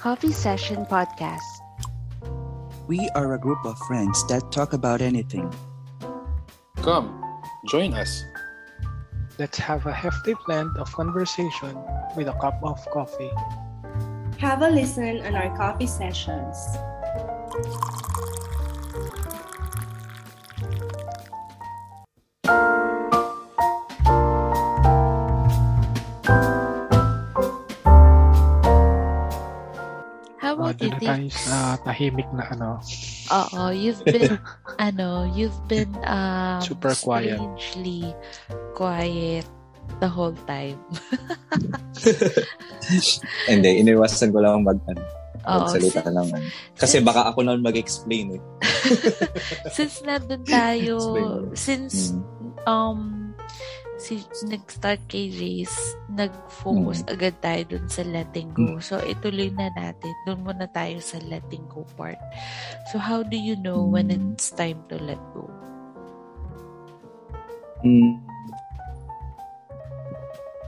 Coffee Session Podcast. We are a group of friends that talk about anything. Come, join us. Let's have a hefty blend of conversation with a cup of coffee. Have a listen on our coffee sessions. Tayo Dick? sa tahimik na ano. Oo, you've been, ano, you've been, um, Super quiet. strangely quiet the whole time. Hindi, iniwasan ko lang mag, ano, Oo, magsalita since, ng ano. Kasi since- baka ako na mag-explain eh. since nandun tayo, since, Mm. um, si nag-start kay Jace, nag-focus Mm. agad tayo dun sa letting go. Mm. So, ituloy na natin. Dun muna tayo sa letting go part. So, how do you know when Mm. it's time to let go? Mm.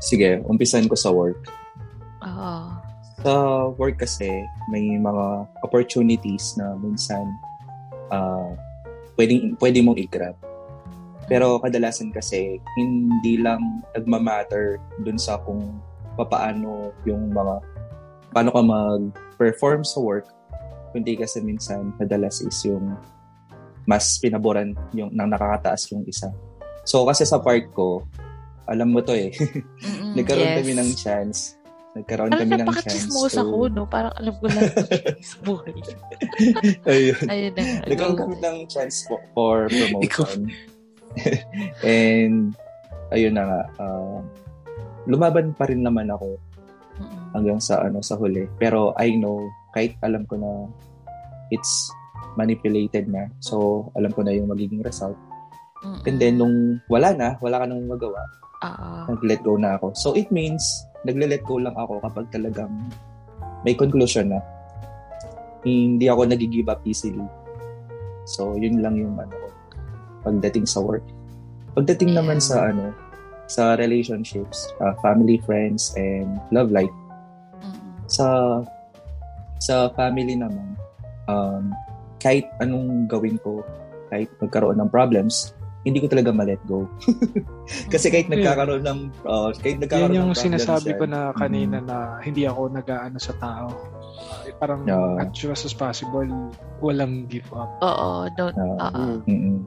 Sige, umpisan ko sa work. Oo. Sa work kasi, may mga opportunities na minsan uh, pwedeng, pwede mong i-grab. Pero kadalasan kasi, hindi lang nagmamatter dun sa kung papaano yung mga, paano ka mag-perform sa work, kundi kasi minsan, madalas is yung mas pinaboran yung nang nakakataas yung isa. So kasi sa part ko, alam mo to eh, Mm-mm, nagkaroon yes. kami ng chance. Nagkaroon Parang kami ng chance. napaka-chismosa to- ko, no? Parang alam ko lang sa buhay. Ayun. Ayun na. Nagkaroon kami ng chance for, for promotion. And, ayun na nga, ah, lumaban pa rin naman ako hanggang sa ano sa huli. Pero I know, kahit alam ko na it's manipulated na. So, alam ko na yung magiging result. Mm-mm. And then, nung wala na, wala ka nang magawa, Oo. nag-let go na ako. So, it means, nagle-let go lang ako kapag talagang may conclusion na. Hindi ako nag-give up easily. So, yun lang yung ano pagdating sa work. Pagdating naman sa ano, sa relationships, uh, family, friends, and love life. Sa sa family naman, um, kahit anong gawin ko, kahit magkaroon ng problems, hindi ko talaga ma-let go. Kasi kahit nagkakaroon ng uh, kahit nagkakaroon Yan yung ng problems sinasabi ko na kanina mm, na hindi ako nag-aano sa tao. Eh, parang Yeah. as much as possible, walang give up. Oo. Don't, Ah, oo. mm-mm.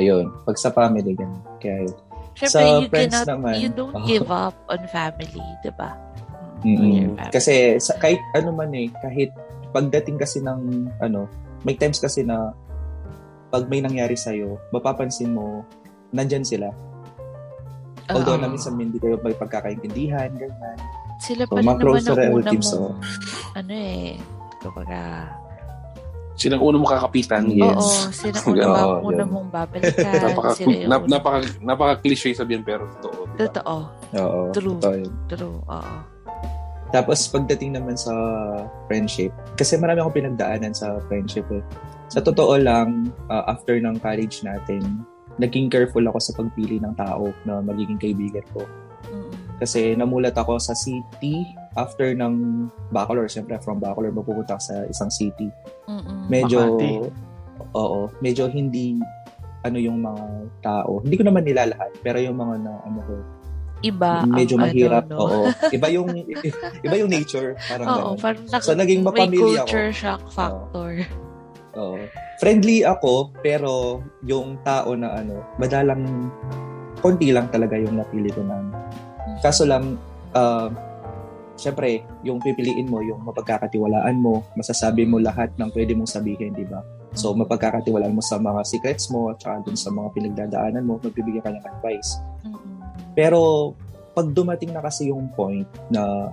Ayun, pag sa family ganun. Kaya yun. Siyempre, sa you friends cannot, naman, you don't oo. give up on family, di ba? Mm, family. Kasi sa, kahit ano man eh, kahit pagdating kasi ng ano, may times kasi na pag may nangyari sa'yo, mapapansin mo, nandyan sila. Although Oo. na minsan hindi kayo may pagkakaintindihan, ganyan. Sila So, pa rin naman ang una mong, oh. ano eh, kumbaga, Silang unang makakapitan. Yes. oo, sila ang una, Oo, ba, una mong babalikan. Napaka, sila yung nap, una- napaka, napaka-cliche sabihin pero totoo. diba? Totoo. Oo. True. totoo yun. True. Oo. Tapos pagdating naman sa friendship, kasi marami akong pinagdaanan sa friendship eh. Sa totoo lang, uh, after ng college natin, naging careful ako sa pagpili ng tao na magiging kaibigan ko. Kasi namulat ako sa city after ng bachelor. Siyempre, from bachelor, mapupunta sa isang city. Mm-mm. Medyo, Makati. oo, medyo hindi ano yung mga tao. Hindi ko naman nila lahat, pero yung mga na ano ko, Iba medyo ang mahirap. ano, no? Oo. Iba yung iba yung nature, parang Oo, ganun. parang So, naging mapamilya culture ako. shock factor. Oo. Friendly ako, pero yung tao na ano, madalang konti lang talaga yung napili ko na. ano. Kaso lang, uh, syempre, yung pipiliin mo, yung mapagkakatiwalaan mo, masasabi mo lahat ng pwede mong sabihin, di ba? So, mapagkakatiwalaan mo sa mga secrets mo, at saka dun sa mga pinagdadaanan mo, magbibigay ka ng advice. Pero, pag dumating na kasi yung point na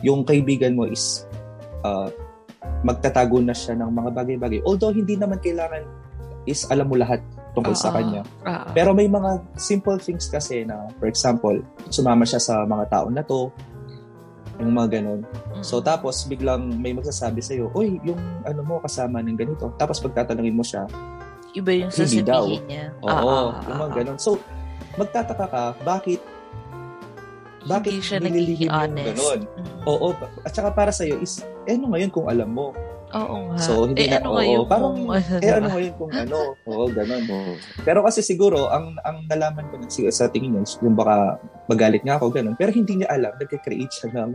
yung kaibigan mo is uh, magtatago na siya ng mga bagay-bagay. Although, hindi naman kailangan is alam mo lahat tungkol sa Oo. kanya. Oo. Pero may mga simple things kasi na, for example, sumama siya sa mga tao na to, yung mga ganun. So, Mm-mm. tapos biglang may magsasabi sa'yo, Uy, yung ano mo kasama ng ganito. Tapos pagtatanungin mo siya, Iba yung Hindi daw. sasabihin niya. oo, Ah, ah, yung mga ah, ganun. So, magtataka ka, bakit bakit Hindi siya nagiging honest. ganun? Mm. Oo, at saka para sa'yo is eh ano ngayon kung alam mo? Oo nga. So, hindi eh, na- ano oo, parang, kung ano, Eh diba? ano ngayon kung ano? Oo, ganun. Mm. Pero kasi siguro, ang ang nalaman ko na siguro sa tingin niya, yung baka magalit nga ako, ganun. Pero hindi niya alam, nagka-create siya ng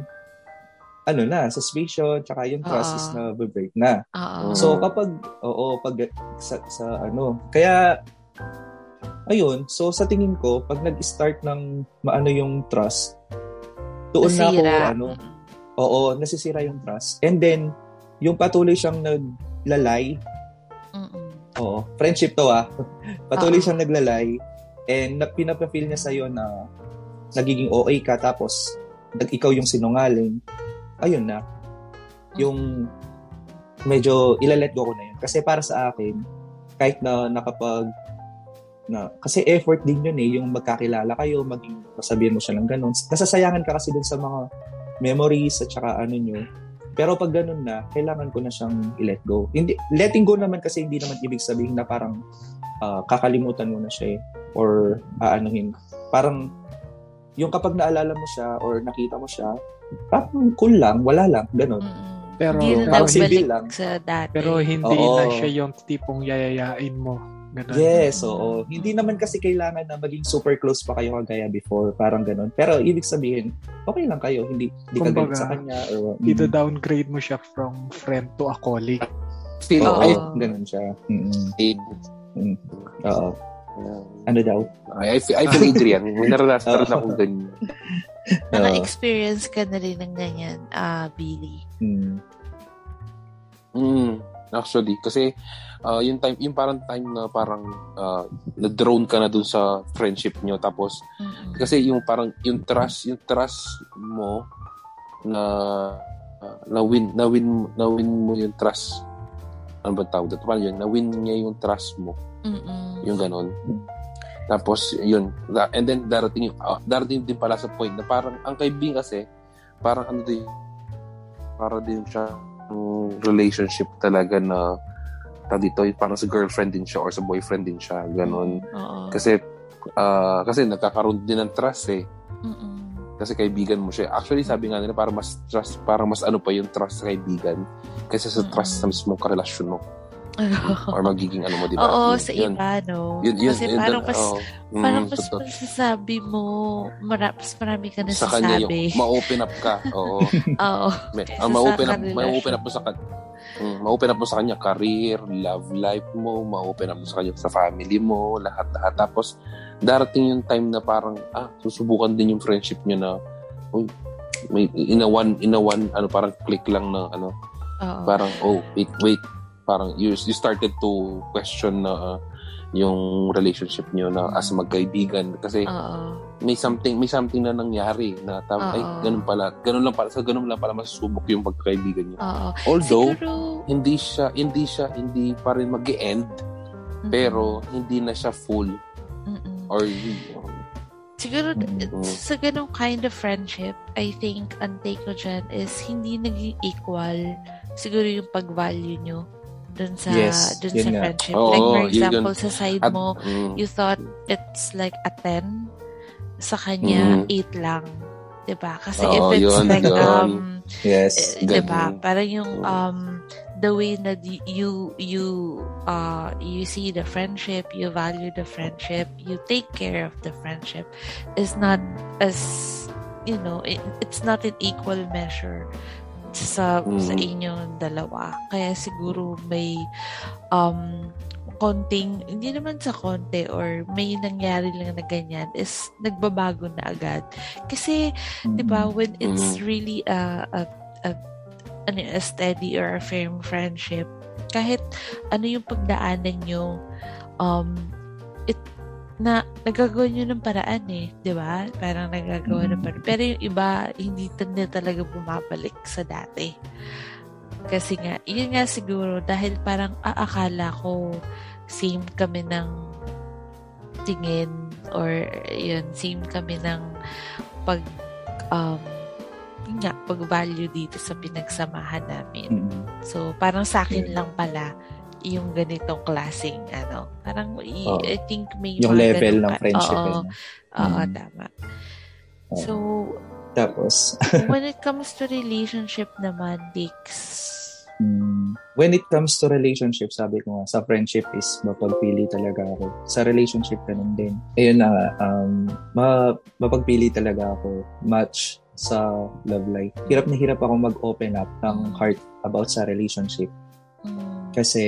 ano na, suspicion, tsaka yung trust Oo. is na break na. Oo. So kapag, oo, pag sa, sa ano, kaya, ayun, so sa tingin ko, pag nag-start ng maano yung trust, doon na ako, Nasira. ano, oo, nasisira yung trust. And then, yung patuloy siyang naglalay, Mm-mm. oo, friendship to ah, patuloy Oo. siyang naglalay, and na, pinapafeel niya sa'yo na nagiging OA ka, tapos nag, ikaw yung sinungaling, ayun na, yung medyo ilalet go ko na yun. Kasi para sa akin, kahit na nakapag na kasi effort din yun eh yung magkakilala kayo maging masabihin mo siya ng ganun nasasayangan ka kasi dun sa mga memories at saka ano nyo pero pag ganun na kailangan ko na siyang i-let go hindi letting go naman kasi hindi naman ibig sabihin na parang ah, kakalimutan mo na siya eh or aanuhin parang yung kapag naalala mo siya or nakita mo siya parang cool lang wala lang ganun. Pero- hindi na Parang civil lang. sa dati. Pero hindi Oo. na siya yung tipong yayayain mo. Ganun. Yes, oo. Hindi naman kasi kailangan na maging super close pa kayo kagaya before, parang ganun. Pero ibig sabihin, okay lang kayo, hindi hindi ka Kumbaga, sa kanya or Ito downgrade mo siya from friend to a colleague. Still, Oo, I, ganun siya. Mm-mm. I, Oo. Ano daw? I, feel, I feel Adrian. May naranasan rin akong ganyan. Naka-experience ka na rin ng ganyan, ah Billy. Mm. Mm, actually, kasi uh, yung time, yung parang time na parang uh, na-drone ka na dun sa friendship nyo. Tapos, Mm-mm. kasi yung parang, yung trust, yung trust mo na uh, na-win, na-win, na-win mo yung trust. Ano ba tawag dito? Paano yun? Na-win niya yung trust mo. Mm-mm. Yung ganon. Tapos, yun. And then, darating, yung, ah, darating din pala sa point na parang, ang kaibigan kasi, parang ano din, para din siya yung relationship talaga na tawag dito, parang sa girlfriend din siya or sa boyfriend din siya, ganon. Oo. Kasi, ah, kasi nagkakaroon din ng trust eh. Mm-mm. Kasi kaibigan mo siya. Actually, sabi nga nila, parang mas trust, parang mas ano pa yung trust sa kaibigan kaysa sa trust sa mismong karelasyon mo. Or magiging ano mo, di ba? Oo, Yun, sa yun. iba, no? Yun, yun, Kasi yun, parang mas, oo. Mm, parang mas totoo. masasabi mo, mara, mas marami ka sa kanya yung ma-open up ka. Oo. Oo. May, ang ma-open sa up, ma-open up mo sa kanya. Mm, ma-open up mo sa kanya career, love life mo, ma-open up mo sa kanya sa family mo, lahat-lahat. Tapos darating yung time na parang ah, susubukan din yung friendship niyo na uy, may in a one in a one ano parang click lang na ano, Oo. parang oh, wait, wait. Parang you, you started to question na ah, yung relationship niyo na as magkaibigan kasi Oo. may something may something na nangyari na tam ay Oo. ganun pala ganun lang pala sa ganun lang pala masusubok yung pagkakaibigan niyo Oo. although Siguro, hindi siya hindi siya hindi pa rin mag-end mm, pero hindi na siya full mm-mm. or Siguro, Mm. sa ganong kind of friendship, I think, ang take ko dyan is hindi naging equal siguro yung pag-value nyo dun sa, Yes, dun sa nga. friendship. Oo, like, for example, yun. sa side at, mo, mm, you thought it's like a 10. Sa kanya, Mhm. 8 lang. 'Di ba? Kasi Oo, if it's yun, like, yun. um, Yes. eh, 'di ba? Parang yung, um, the way na you, you, uh, you see the friendship, you value the friendship, you take care of the friendship is not as, you know, it, it's not an equal measure sa sa Mhm. inyong dalawa. Kaya siguro may um konting, hindi naman sa konti or may nangyari lang na ganyan is nagbabago na agad. Kasi, di ba, when it's really a, a, a, ano, a steady or a firm friendship, kahit ano yung pagdaanan nyo, um, it, na nagagawa nyo ng paraan eh, di ba? Parang nagagawa ng paraan. Pero yung iba, hindi na talaga bumabalik sa dati. Kasi nga, yun nga siguro, dahil parang aakala ko same kami ng tingin or yun, same kami ng pag um, nga, pag-value dito sa pinagsamahan namin. Mm. So, parang sa akin lang pala yung ganitong klaseng ano. Parang i- Oo. I think may Yung level ganun ng friendship. Oo, no? oo, Mm. tama. Oo. So, Tapos, When it comes to relationship naman, Dix, mm, when it comes to relationship, sabi ko nga, sa friendship is mapagpili talaga ako. Sa relationship, ganun din. Ayun na um, ma- mapagpili talaga ako much sa love life. Hirap na hirap ako mag-open up ng heart about sa relationship. Kasi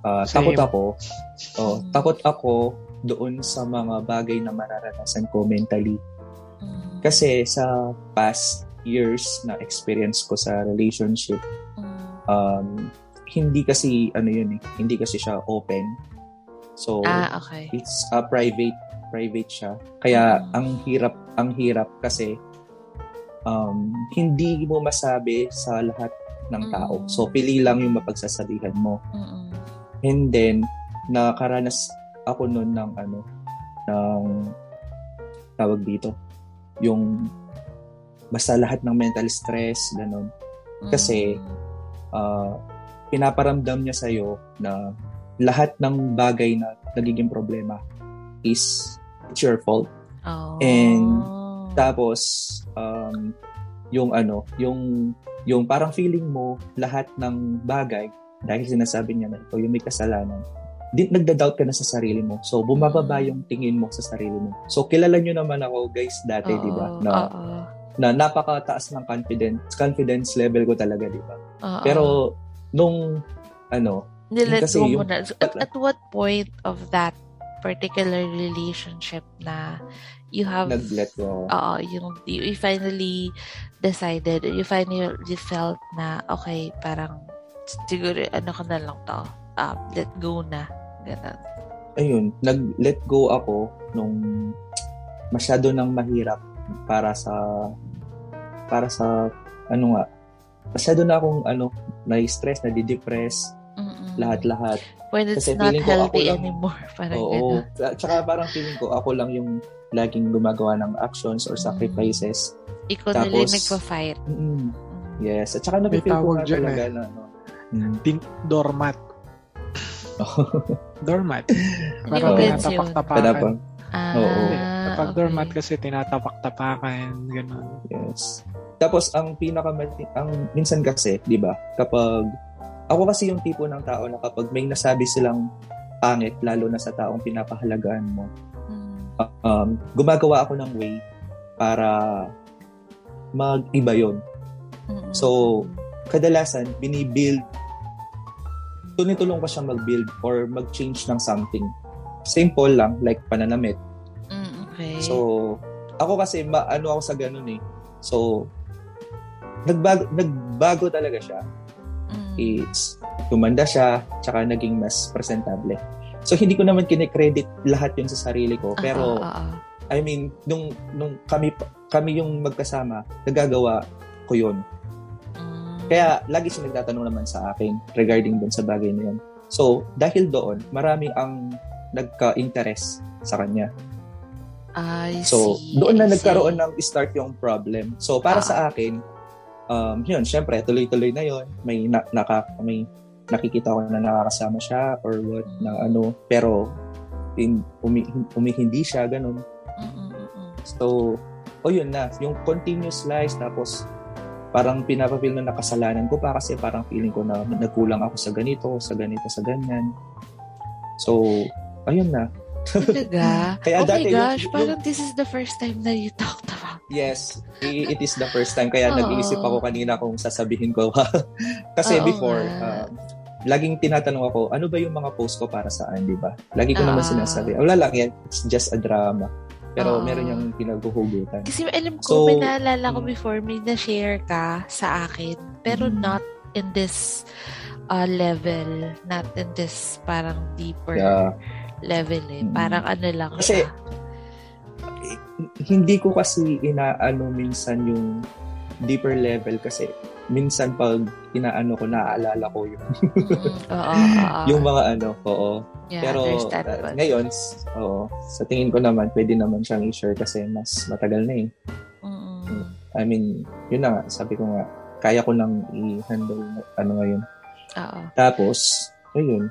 Same. takot ako. Oh, takot ako doon sa mga bagay na mararanasan ko mentally. mm, Kasi sa past years na experience ko sa relationship, mm. um, hindi kasi ano yun eh, hindi kasi siya open. So Ah, okay. it's a private private siya. Kaya Mm. ang hirap ang hirap kasi um, hindi mo masabi sa lahat ng tao. Mm. So pili lang yung mapagsasabihan mo. Mm-mm. And then, nakaranas ako noon ng ano, ng tawag dito, yung basta lahat ng mental stress, ganun. Kasi, Mm. ah pinaparamdam niya sa'yo na lahat ng bagay na nagiging problema is it's your fault. Oh. and Tapos, um, yung ano, yung, yung parang feeling mo lahat ng bagay dahil sinasabi niya na ikaw yung may kasalanan, di, nagda-doubt ka na sa sarili mo. So, bumababa Mm. yung tingin mo sa sarili mo. So, kilala nyo naman ako, guys, dati, di ba? Na, oo, na napakataas ng confidence, confidence level ko talaga, di ba? Pero, nung, ano, Nilet kasi go yung- mo na. At, at what point of that particular relationship na you have nag-let go. Oo, yung you, you finally decided, you finally felt na okay, parang siguro ano ko na lang to. Um, let go na. Ganun. ayun, nag-let go ako nung masyado nang mahirap para sa para sa ano nga masyado na akong ano na-stress, na-depress, Mm-mm. lahat-lahat. When it's Kasi not feeling ko ako healthy lang- anymore. Parang Oo. ganun. At Tsaka parang feeling ko ako lang yung laging gumagawa ng actions or sacrifices. Ikaw na lang nagpa-fight. Mm, Mm. Yes. At saka napipil ko dyan talaga eh. na ano. Mm. Think doormat. Doormat. Hindi Parang tinatapak-tapakan. Ah, Oo. Kapag okay. doormat kasi tinatapak-tapakan. Ganun. Yes. Tapos ang pinaka ang minsan kasi, 'di ba? Kapag ako kasi yung tipo ng tao na kapag may nasabi silang pangit lalo na sa taong pinapahalagaan mo, Mm. um, gumagawa ako ng way para mag-iba yon. Mm-mm. So, kadalasan binibuild tunitulong ko siya mag-build or mag-change ng something. Simple lang, like pananamit. Mm, okay. So, ako kasi, ma- ano ako sa ganun eh. So, nagbago, nagbago talaga siya. It's, tumanda siya, tsaka naging mas presentable. So, hindi ko naman kinikredit lahat yun sa sarili ko. Pero, Ah, ah, ah. I mean, nung, nung kami, kami yung magkasama, nagagawa ko yun. Mm. Kaya, lagi siya nagtatanong naman sa akin regarding dun sa bagay na yun. So, dahil doon, marami ang nagka-interest sa kanya. I So, see, doon na I nagkaroon see. ng start yung problem. So, para Ah. sa akin, um, yun, syempre, tuloy-tuloy na yun. May, na, naka, may nakikita ko na nakakasama siya or what, na ano. Pero, in, umi, umi, hindi siya, ganun. So, o yun na, yung continuous lies, tapos parang pinapapil na nakasalanan ko pa kasi parang feeling ko na nagkulang ako sa ganito, sa ganito, sa ganyan. So, ayun na. Talaga? Kaya oh dati my gosh, yung- parang this is the first time na you talked Yes, it is the first time. Kaya Oo. nag-iisip ako kanina kung sasabihin ko. kasi Oo before, um, laging tinatanong ako, ano ba yung mga post ko para saan, di ba? Lagi ko naman Ah. sinasabi, wala lang yan, it's just a drama. Pero Oo. meron yung pinaghuhugutan. Kasi alam ko, So, may naalala ko mm. before, may na-share ka sa akin. Pero Mm. not in this uh, level. Not in this parang deeper Yeah. level eh. Mm. Parang ano lang Kasi, siya. Hindi ko kasi inaano minsan yung deeper level kasi minsan pag inaano ko naaalala ko yung Mm, oo, oo. yung mga ano oo yeah, pero uh, ngayon oo sa tingin ko naman pwede naman siyang i-share kasi mas matagal na eh Mm-mm. I mean yun na nga sabi ko nga kaya ko nang i-handle ano ngayon Oo. tapos ayun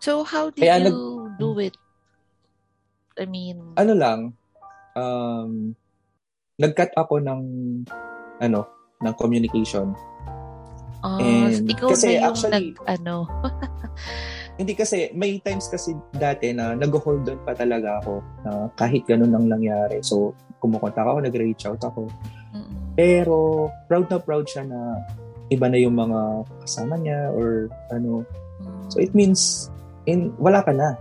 So, how did Kaya you nag- do it? I mean, ano lang um nag-cut ako ng ano, ng communication. Ah, And ikaw kasi na yung actually- nag, ano, Hindi kasi, may times kasi dati na nag-hold on pa talaga ako na kahit ganun ang nangyari. So, kumukontak ako, nag-reach out ako. mm-mm. Pero, proud na proud siya na iba na yung mga kasama niya or ano. Mm. So, it means, in, wala ka na.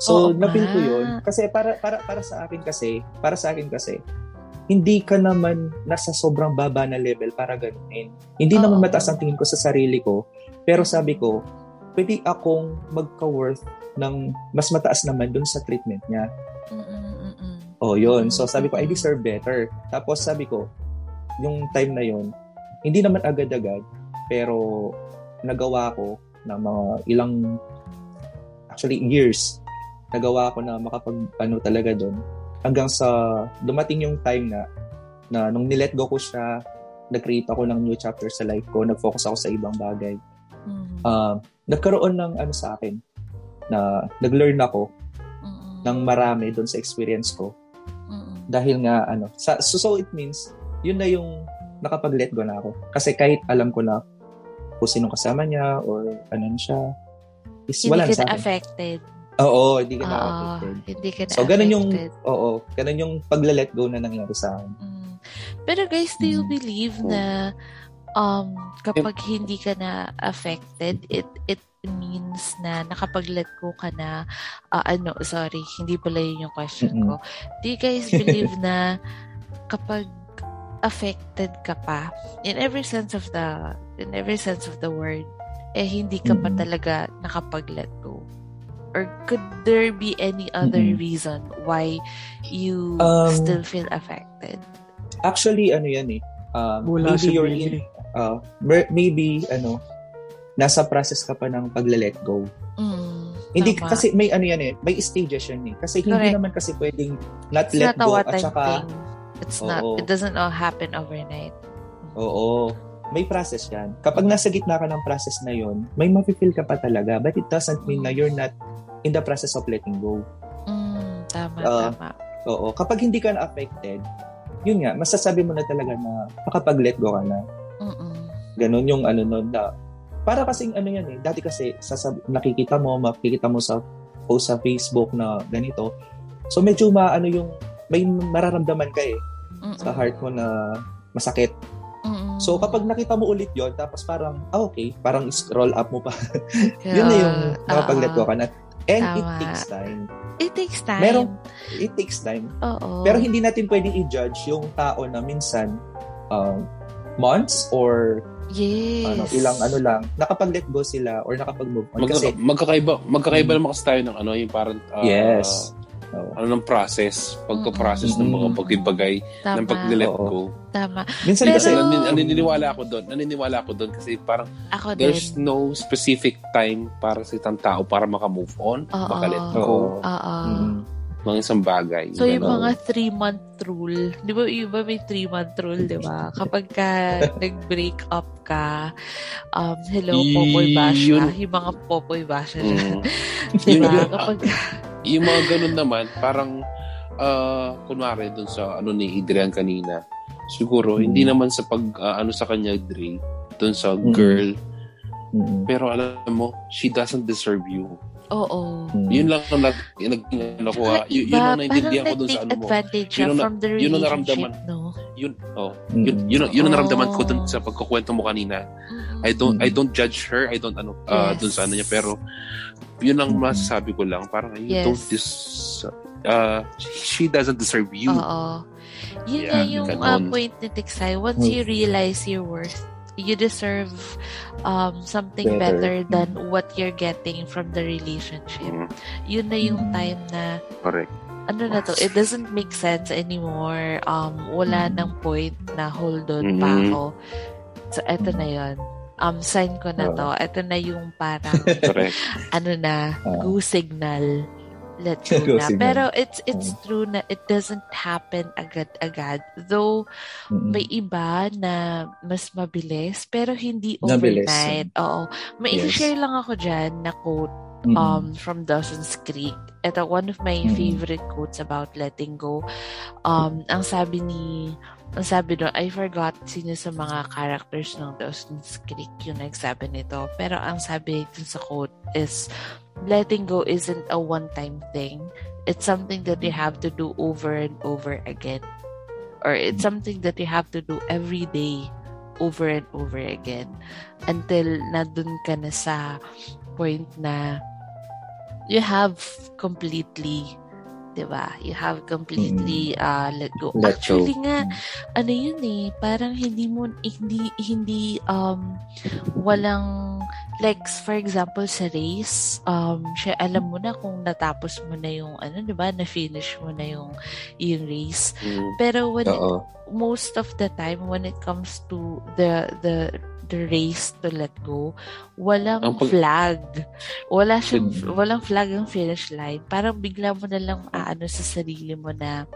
So, Oo napil ko yun. Kasi para, para, para sa akin kasi, para sa akin kasi, hindi ka naman nasa sobrang baba na level para ganunin. Hindi Oo. naman mataas ang tingin ko sa sarili ko. Pero sabi ko, pwede akong magka-worth ng mas mataas naman dun sa treatment niya. Mm-mm, mm-mm. Oh, yun. So sabi ko, I deserve better. Tapos sabi ko, yung time na yun, hindi naman agad-agad, pero nagawa ko na mga ilang, actually years, nagawa ko na makapag, ano talaga doon. Hanggang sa dumating yung time na, na nung nilet go ko siya, nag-create ako ng new chapter sa life ko, nag-focus ako sa ibang bagay. Mm. Ah, nagkaroon ng ano sa akin, na nag-learn ako Mm-mm. ng marami doon sa experience ko Mm-mm. dahil nga ano sa so, so it means yun na yung nakapag-let go na ako kasi kahit alam ko na kung sinong kasama niya or ano siya is Hindi wala na sa akin. affected. Oo, hindi ka na Oo, affected. hindi ka na So ganun yung oo, ganun yung pagla-let go na nangyari sa akin. Mm. Pero guys, do you Mm. believe Oh. na um kapag hindi ka na affected, it it means na nakapag-let go ka na ah, ano, sorry, hindi pala yun yung question Mm-mm. ko. Do you guys believe na kapag affected ka pa in every sense of the in every sense of the word eh hindi ka pa Mm-mm. talaga nakapag-let or could there be any other Mm-mm. reason why you Um, still feel affected Actually ano yan eh. Um, Wala maybe si you're in uh, maybe ano nasa process ka pa ng pagla-let go. Mm, Hindi tama. kasi may ano yan eh, may stages yan eh. Kasi hindi Correct. naman kasi pwedeng not it's let not go at saka thing. It's not. Oo. It doesn't all happen overnight. Oo. May process yan. Kapag nasa gitna ka ng process na yon, may mafe-feel ka pa talaga. But it doesn't mean na you're not in the process of letting go. Mm, tama, Ah, tama. Oo. Kapag hindi ka na affected, yun nga, masasabi mo na talaga na makapag-let go ka na. Mm-mm. Ganon yung ano nun na, para kasing ano yan eh, dati kasi sasab- nakikita mo, makikita mo sa post sa Facebook na ganito. So medyo maano yung, may mararamdaman ka eh Mm-mm. sa heart mo na masakit. Mm-mm. So kapag nakita mo ulit yon tapos parang, ah okay, parang scroll up mo pa. yun na yung Yeah, nakapag-let go oo. ka na. And it Tama. takes time. It takes time. Merong- It takes time. Oo. Pero hindi natin pwedeng i-judge yung tao na minsan um, months or yes. ano, ilang ano lang, nakapag-let go sila or nakapag-move on. Magka- Kasi, magkakaiba, magkakaiba Mm. naman kasi tayo ng ano, yung parang ah, yes. Oo. ano ng process, pagka-process ng mga Mm. bagay-bagay tama. ng pag-let go. Tama. Minsan Pero- kasi, nanin, naniniwala ako doon. Naniniwala ako doon kasi parang Ako there's din. no specific time para sa isang tao para maka-move on, maka-let Oo. go Oo. mm, ng isang bagay. So, yung Ganun. mga three-month rule, di ba, yung iba may three-month rule, di ba? Kapag ka nag-break up ka, um, hello, Y- Popoy Basha, yun- yung mga Popoy Basha Mm. dyan. di Yun- ba? Kapag, yung mga ganun naman, parang, ah, kunwari dun sa ano ni Adrian kanina, siguro, Mm. hindi naman sa pag, ah, ano sa kanya, Dre, dun sa Mm. girl, mm, pero alam mo, she doesn't deserve you. oo. mm. Yun lang ang nag, nag, nakuha. Y- yun ang naintindihan ko dun sa ano mo. Yun ang na- from the yun ang naramdaman. no? Yun, oh, Mm, yun, yun, yun ang naramdaman ko dun Oh. sa pagkukwento mo kanina. I don't Mm. I don't judge her. I don't ano uh, Yes. dun sa ano niya pero yun ang Mm. masasabi ko lang parang you Yes. don't this uh, she doesn't deserve you. Oo. Yun Yeah, nga yung uh, point ni Tiksay. Once you realize your worth, you deserve um, something Better. better than what you're getting from the relationship. Mm, Yun na yung Mm. time na correct. ano na to, it doesn't make sense anymore. Um, wala Mm. nang point na hold on pa Mm. ako. So, eto na yon Um, sign ko na to. Eto na yung parang, ano na, go signal. Let go Go na. signal. Pero it's it's true na it doesn't happen agad-agad. Though, mm, may iba na mas mabilis, pero hindi Mabilis, overnight. Oo. May Yes. share lang ako dyan na quote Mm-mm. um, from Dawson's Creek. Ito, one of my Mm-mm. favorite quotes about letting go. Um, ang sabi ni, ang sabi doon, I forgot sino sa mga characters ng Dawson's Creek yung nagsabi nito. Pero ang sabi dun sa quote is, letting go isn't a one-time thing. It's something that you have to do over and over again. Or it's something that you have to do every day over and over again until nandun ka na sa point na you have completely 'di ba? You have completely uh, let go. Let go. Actually nga ano yun eh, parang hindi mo hindi hindi um walang like for example sa race, um siya alam mo na kung natapos mo na yung ano 'di ba, na finish mo na yung yung race. Mm. Pero when it most of the time when it comes to the the the race to let go, walang Ang pag- flag. Wala siyang, Mm. walang flag ang finish line. Parang bigla mo na lang aano sa sarili mo na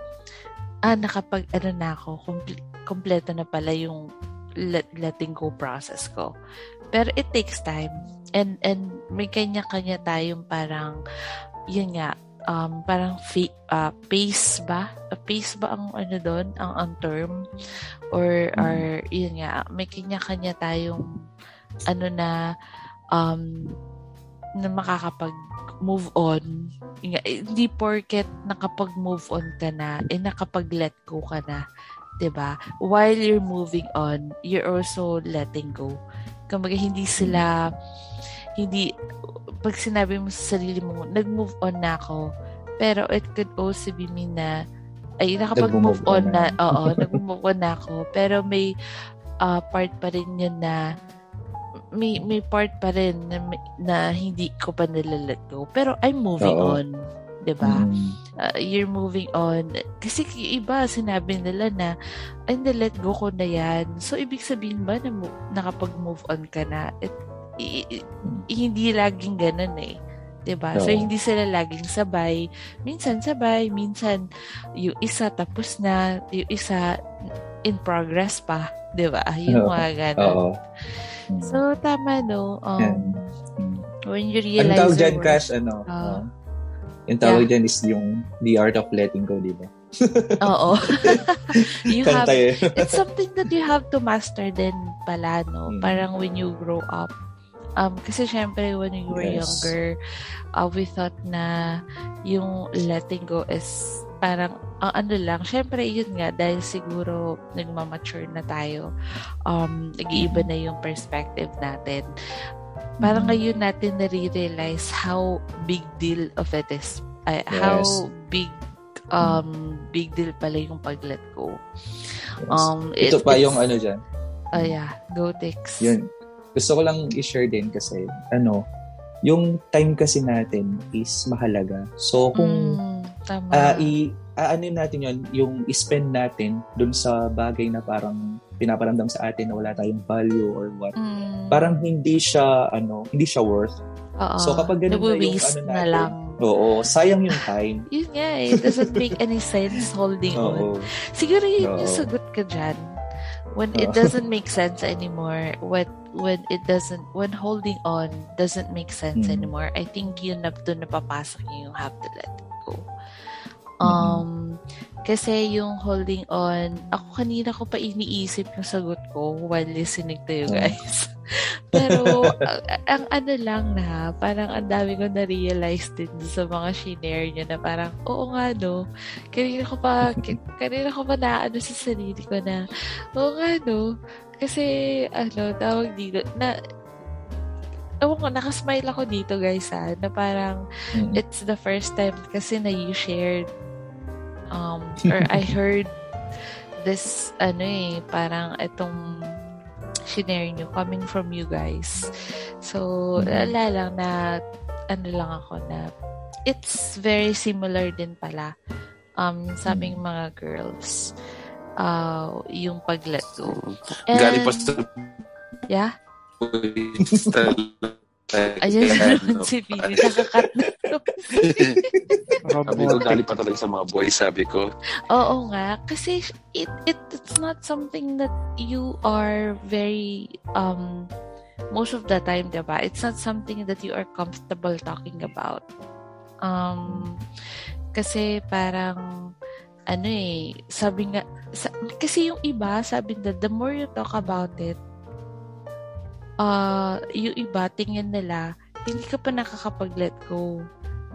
ah, nakapag, ano na ako, komple- kompleto na pala yung let, letting go process ko. Pero it takes time. And, and may kanya-kanya tayong parang, yun nga, um, parang fa- ah, pace ba? A pace ba ang ano doon? Ang, ang term? Or, Mm. or yun nga, may kanya-kanya tayong ano na um, na makakapag move on. Nga, eh, Hindi porket nakapag-move on ka na, eh nakapag-let go ka na. 'di ba While you're moving on, you're also letting go. Kumbaga, hindi sila, hindi, pag sinabi mo sa sarili mo, nag-move on na ako, pero it could also be mean na, ay, nakapag-move on on na, na. oo, nag-move on na ako, pero may ah, part pa rin yun na, may may part pa rin na, na hindi ko pa nilalet go. Pero I'm moving Oo. on. 'di ba? Mm. uh, you're moving on. Kasi iba, sinabi nila na, ay, let go ko na yan. So, ibig sabihin ba na mo- nakapag-move on ka na? It, i- i- hindi laging ganun eh. 'Di ba? So, Oo. hindi sila laging sabay. Minsan sabay, minsan yung isa tapos na, yung isa in progress pa. 'di ba? Yung mga ganun. Oo. Mm. So, tama no. Um, Yan. Mm. when you realize tawag your dyan, Cash? Ano? Ah. uh, yung tawag dyan is yung the art of letting go, di ba? Oo. you have it's something that you have to master din pala, no? Mm. Parang when you grow up. Um, kasi syempre, when we were Yes. younger, uh, we thought na yung letting go is parang, ang ano lang, syempre, yun nga, dahil siguro nagmamature na tayo, um, nag-iiba na yung perspective natin. Parang Mm. ngayon natin nare-realize how big deal of it is. How Yes. big um big deal pala yung pag-let go. Yes. Um, Ito it- pa yung ano dyan. Oh yeah, go Tix. Yun. Gusto ko lang i-share din kasi, ano, yung time kasi natin is mahalaga. So, kung Mm, tama. ah i ano natin yun, yung spend natin dun sa bagay na parang pinaparamdam sa atin na wala tayong value or what. Mm, Parang hindi siya, ano, hindi siya worth. oo. so, kapag ganun na yung ano na natin, lang. Oo, sayang yung time. Yun nga eh, it doesn't make any sense holding on. Siguro yun yung Oo. sagot ka dyan. When it Oo. doesn't make sense anymore, when when it doesn't, when holding on doesn't make sense Mm. anymore, I think yun na doon napapasok yung you have to let it go. Mm-hmm. Um, kasi yung holding on, ako kanina ko pa iniisip yung sagot ko while listening to you Oh. guys. Pero, ang, ang ano lang na, parang ang dami ko na-realize din sa mga shinare niya na parang, oo nga no, kanina ko pa, kanina ko pa na ano sa sarili ko na, oo nga no, kasi, ano, tawag dito, na, ewan ko, nakasmile ako dito guys ha, na parang, Mm. it's the first time kasi na you shared um or I heard this ano eh parang itong shinare nyo coming from you guys so Mhm. ala lang na ano lang ako na it's very similar din pala um sa aming mga girls uh, yung pag-let go And- Galing pa sa yeah Ayun. ayun si Pili nakakat na to. Sabi ko, galing pa talaga sa mga boys, sabi ko. Oo nga, kasi it, it it's not something that you are very um most of the time, diba, it's not something that you are comfortable talking about. Um, kasi parang, ano eh, sabi nga, sa, kasi yung iba, sabi na, the more you talk about it, uh, yung iba, tingin nila, hindi ka pa nakakapag-let go.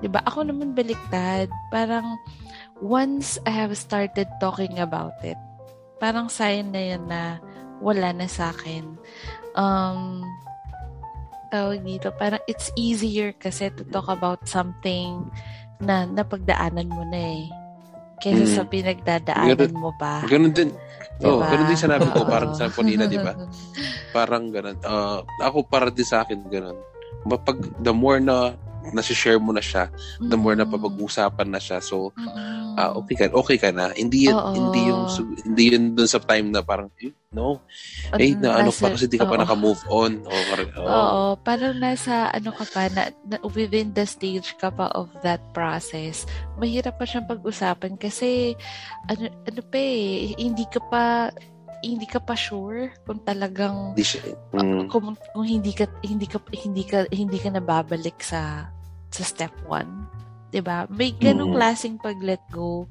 ba Ako naman baliktad. Parang, once I have started talking about it, parang sign na yan na wala na sa akin. Um, tawag dito, parang it's easier kasi to talk about something na napagdaanan mo na eh. Kaysa mm. sa pinagdadaanan ganun, mo pa. Ganun din. Diba? Oh, ganun din sinabi ko. Parang sa kanina, di ba? Parang ganun. Uh, ako para din sa akin ganun. Pag the more na nasi-share mo na siya, the more na papag-usapan na siya. So, uh, okay ka, okay ka na. Hindi yun, Oo. hindi yung hindi yun dun sa time na parang eh, no. Eh na ano pa kasi di ka pa naka-move on. O, oh. Oo, parang nasa ano ka pa na, na, within the stage ka pa of that process. Mahirap pa siyang pag-usapan kasi ano ano pa eh, hindi ka pa hindi ka pa sure kung talagang mm. kung, kung hindi ka hindi ka hindi ka hindi ka nababalik sa sa step 1. 'Di ba? May ganung mm. klaseng pag-let go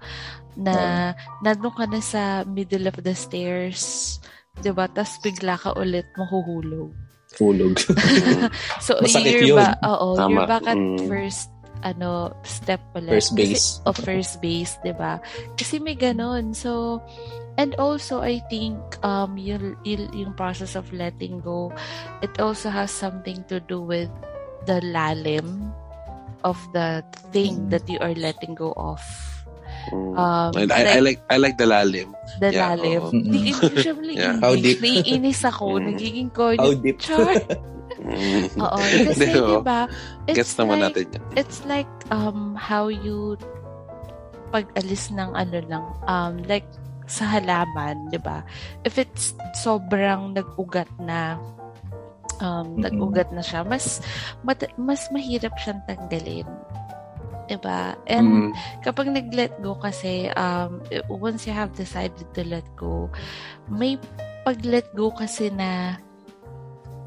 na nandun ka na sa middle of the stairs, 'di ba? Tapos bigla ka ulit mahuhulog. Hulog. so Masakit you're yun. ba, oo, Tama. you're back at mm. first ano step ulit. First base. Kasi, of first base, 'di ba? Kasi may ganun. So and also I think um yung, yung process of letting go it also has something to do with the lalim of the thing mm. that you are letting go of. Mm. Um, I, like, I like I like the lalim. The yeah, lalim. Oh. Hindi usually yeah. How deep? Naiinis ako. Mm. Nagiging ko. How deep? Oo. Kasi Diba, diba, it's Gets naman like, natin yan. It's like um how you pag-alis ng ano lang, um, like sa halaman, di ba? If it's sobrang nag-ugat na, um, mm-hmm. nag-ugat na siya, mas, mat- mas mahirap siyang tanggalin. Diba? And mm. kapag nag-let go kasi, um, once you have decided to let go, may pag-let go kasi na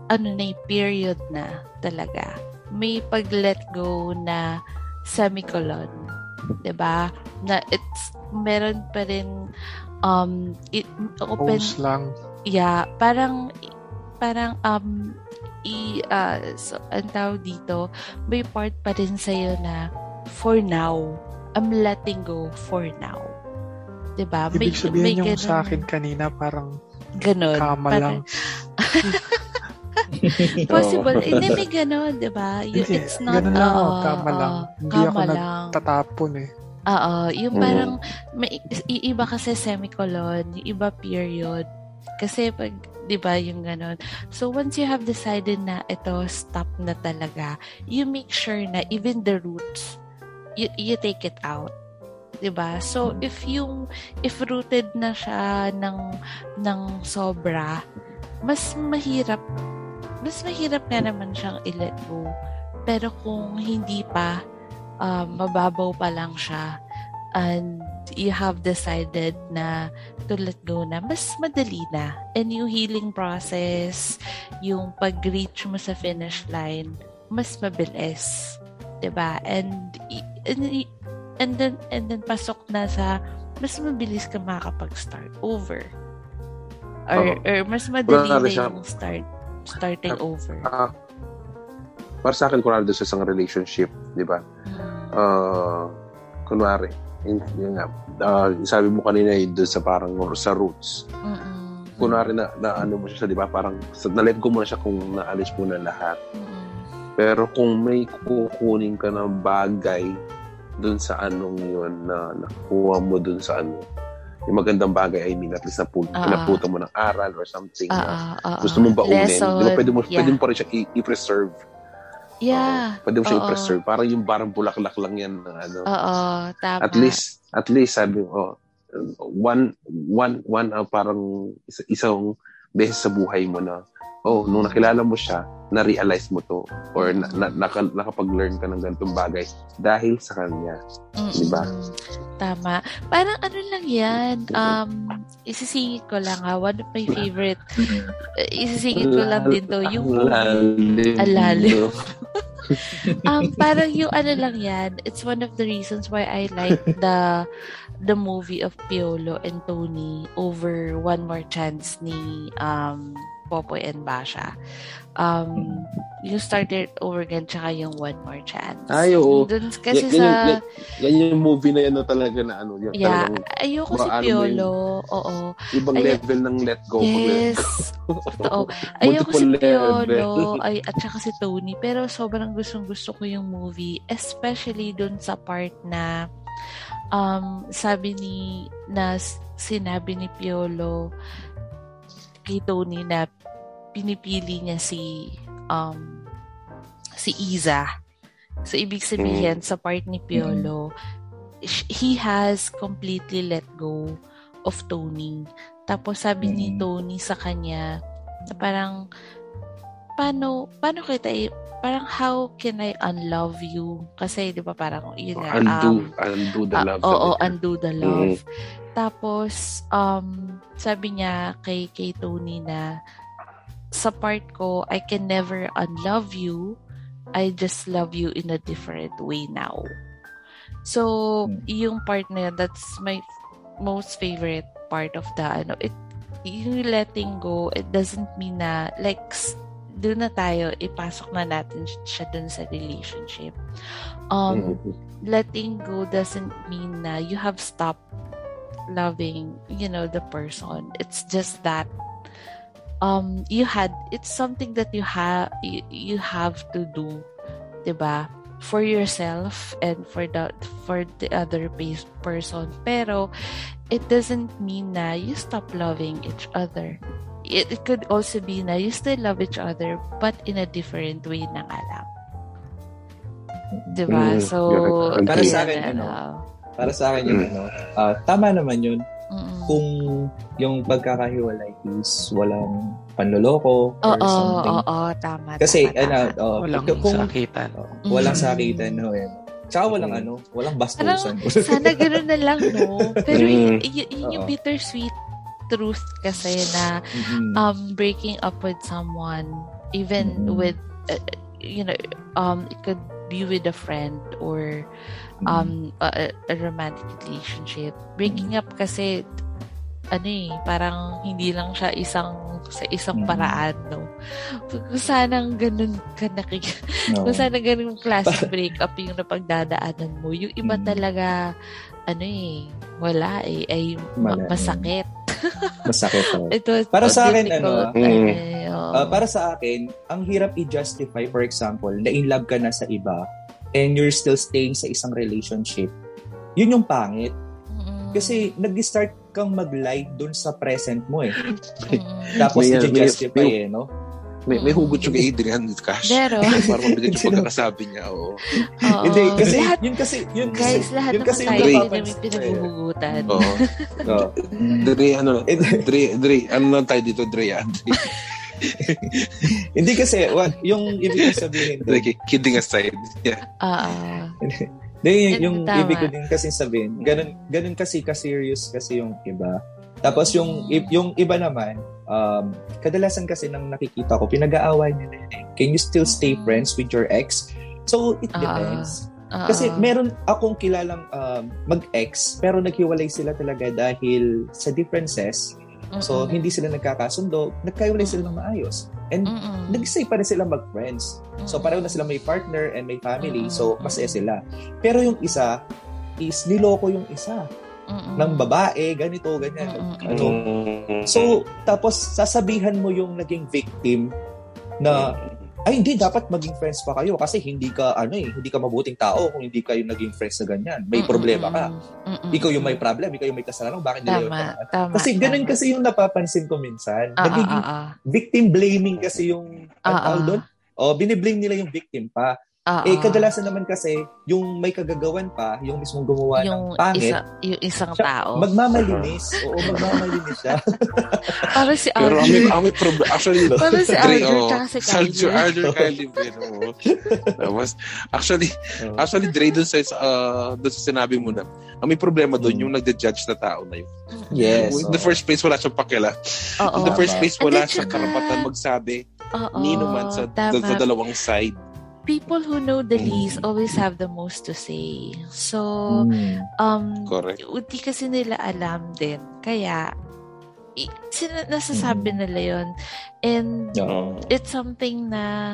ano na period na talaga. May pag-let go na semicolon. 'di ba? Na it's meron pa rin um it, open Pose lang. Yeah, parang parang um i uh, so, ang tawag dito, may part pa rin sa'yo na for now, I'm letting go for now. 'Di ba? Ibig sabihin may yung ganun, sa akin kanina parang ganun. Kama parang, lang. Possible. Hindi, may gano'n, di ba? It's not, ganun lang, uh, kama lang. Hindi kama ako lang. nagtatapon eh. Oo, yung parang, may, iba kasi semicolon, yung iba period. Kasi pag, di ba, yung ganon. So, once you have decided na ito, stop na talaga, you make sure na even the roots, you, you take it out. 'di ba? So if yung if rooted na siya ng ng sobra, mas mahirap mas mahirap nga naman siyang i-let go. Pero kung hindi pa um, mababaw pa lang siya and you have decided na to let go na, mas madali na. And yung healing process, yung pag-reach mo sa finish line, mas mabilis. 'di ba? And, and and then and then pasok na sa mas mabilis ka makakapag-start over. Or, oh. or mas madali na yung start starting uh, over. Uh, para sa akin, kunwari sa isang relationship, di ba? Uh, kunwari, yun, yun nga, uh, sabi mo kanina yun doon sa parang sa roots. Mm-mm. Kunwari na, na ano mo siya, di ba? Parang na-let go mo na siya kung naalis mo na lahat. Mm-mm. Pero kung may kukunin ka ng bagay doon sa anong yun na nakuha mo doon sa ano, yung magandang bagay, I mean, at least naput, uh, naputo mo ng aral or something uh, na uh, gusto mong baunin. Lesson, di ba, pwede mo, yeah. pwede mo pa rin siya i- i-preserve. Yeah. Uh, pwede mo siya i-preserve. Parang yung parang bulaklak lang yan. Ano. Oo, tama. At least, at least, sabi mo, oh, one, one, one, uh, parang isa, isang beses sa buhay mo na, oh, nung nakilala mo siya, na-realize mo to or na, na, naka, nakapag-learn ka ng ganitong bagay dahil sa kanya. Mm-mm. Di ba? Tama. Parang ano lang yan, um, isisingit ko lang ha, one of my favorite, isisingit ko lang din to, yung Lalim. Alalim. um, parang yung ano lang yan, it's one of the reasons why I like the the movie of Piolo and Tony over One More Chance ni um, Popoy and Basha. Um, yung Started Over Again tsaka yung One More Chance. Ay, oo. Dun, kasi Yan- yan sa... yung- yan, yan yung movie na yan na talaga na ano. Yung, yeah, talagang ayoko si ano Piolo. Oo. ibang Ay- level ng let go. Yes. Totoo. Ayoko si. Piolo ay, at saka si Tony. Pero sobrang gustong gusto ko yung movie. Especially dun sa part na um, sabi ni na sinabi ni Piolo kay Tony na pinipili niya si um, si Iza. So, ibig sabihin, sa part ni Piolo, sh- he has completely let go of Tony. Tapos sabi ni Mm. Tony sa kanya, na parang, paano, paano kita, parang how can I unlove you? Kasi, di ba, parang, yun nga, undo, um, undo the Ah, love. Oo, sabi niya. undo the love. Tapos, um, sabi niya kay, kay Tony na, sa part ko, I can never unlove you. I just love you in a different way now. So, Hmm. yung part na yun, that's my most favorite part of the, ano, it, yung letting go, it doesn't mean na, like, doon na tayo, ipasok na natin siya dun sa relationship. Um, Mhm. letting go doesn't mean na you have stopped loving, you know, the person. It's just that um you had it's something that you have you, you have to do, 'di ba? For yourself and for the for the other base person. Pero it doesn't mean na you stop loving each other. It, it could also be na you still love each other but in a different way na nga lang. 'Di ba? Mm, So, yeah, Para sa akin, ano, ano, Para sa akin yun, ano, ah, tama naman yun. Kung yung pagkakahiwalay is walang panloloko or Oo, something. oo, tama. Kasi, tama, ano, tama. oh, Walang kung, sakitan. oh, walang Mm. sakitan, no, eh. Tsaka walang ano, walang bastusan. Sana gano'n na lang, no? Pero Mm. y- y- yun yung Oo. bittersweet truth kasi na Mhm. um breaking up with someone even Mhm. with uh, you know um it could be with a friend or um a, a- a romantic relationship breaking up kasi ano eh parang hindi lang siya isang sa isang Mhm. paraan no kung sanang ganun ka nakik No. kung sana ganun classic breakup yung napagdadaanan mo yung iba Mm. talaga ano eh wala eh ay ma- Wala, masakit Masakit. oh. it was Para sa akin, ano, Mm. eh, oo. Ah, para sa akin, ang hirap i-justify, for example, na in love ka na sa iba and you're still staying sa isang relationship. Yun yung pangit. Mm-mm. Kasi nag-start kang mag-lie dun sa present mo eh. Mm-mm. Tapos May- i-justify may- eh, no? May, may hugot yung kay Adrian with cash. Pero, Para mabigat yung pagkakasabi niya. Oo. oo. Hindi, kasi lahat, yun kasi, yun guys, kasi, lahat yun naman kasi tayo yung hindi napapansin namin ko eh. pinaghuhugutan. Oo. Oo. Dre, ano lang. Eh, Dre, Dre, ano lang tayo dito, Dre, ah. Dre, Hindi kasi, wa- yung ibig sabihin doon, kidding aside. Yeah. Oo. Hindi, yung, tama. ibig ko din kasi sabihin, ganun, ganun kasi ka-serious kasi yung iba. Tapos yung, yung iba naman, um, kadalasan kasi nang nakikita ko, pinag-aaway nila yun eh. Can you still stay Mm. friends with your ex? So, it Ah. depends. Oo. Kasi meron akong kilalang um, mag-ex, pero naghiwalay sila talaga dahil sa differences. So, hindi sila nagkakasundo, nagkahiwalay sila ng maayos. And Mm-mm. nag-stay pa rin sila mag-friends. So pareho na sila may partner and may family. Mm, So masaya sila. Pero yung isa is niloko yung isa Mm-mm. ng babae, ganito, ganyan. Mm, mm, Ano. So tapos sasabihan mo yung naging victim na ay hindi dapat maging friends pa kayo kasi hindi ka ano eh, hindi ka mabuting tao kung hindi kayo naging friends na ganyan. May Mm-mm. problema ka. Mm-mm. Ikaw yung may problem, ikaw yung may kasalanan, bakit nila yung Tama. Kasi ganun tama. kasi yung napapansin ko minsan. Ah, ah, Nagiging ah, ah. victim blaming kasi yung Ah, ang tawag ah. doon. O, biniblame nila yung victim pa. Oo. Eh, kadalasan naman kasi, yung may kagagawan pa, yung mismong gumawa yung ng pangit, isa, yung isang siya- tao. magmamalinis. Oo, magmamalinis siya. Para si Pero ang may, ang may problem, actually, Para si Arjun oh, tsaka si Kylie. Arjun Kylie Vero. Tapos, actually, actually, Dre, dun sa, uh, dun sa sinabi mo na, ang may problema dun, Mm. yung nagde-judge na tao na yun. Yes. In the first place, wala siyang pakila. Oo. In the first place, wala siyang karapatan magsabi Oo, nino man sa, sa dalawang side. People who know the least Mm. always have the most to say. So, Mm. um, Correct. hindi kasi nila alam din. Kaya, sina- nasasabi Mm. nila yon And Oo. it's something na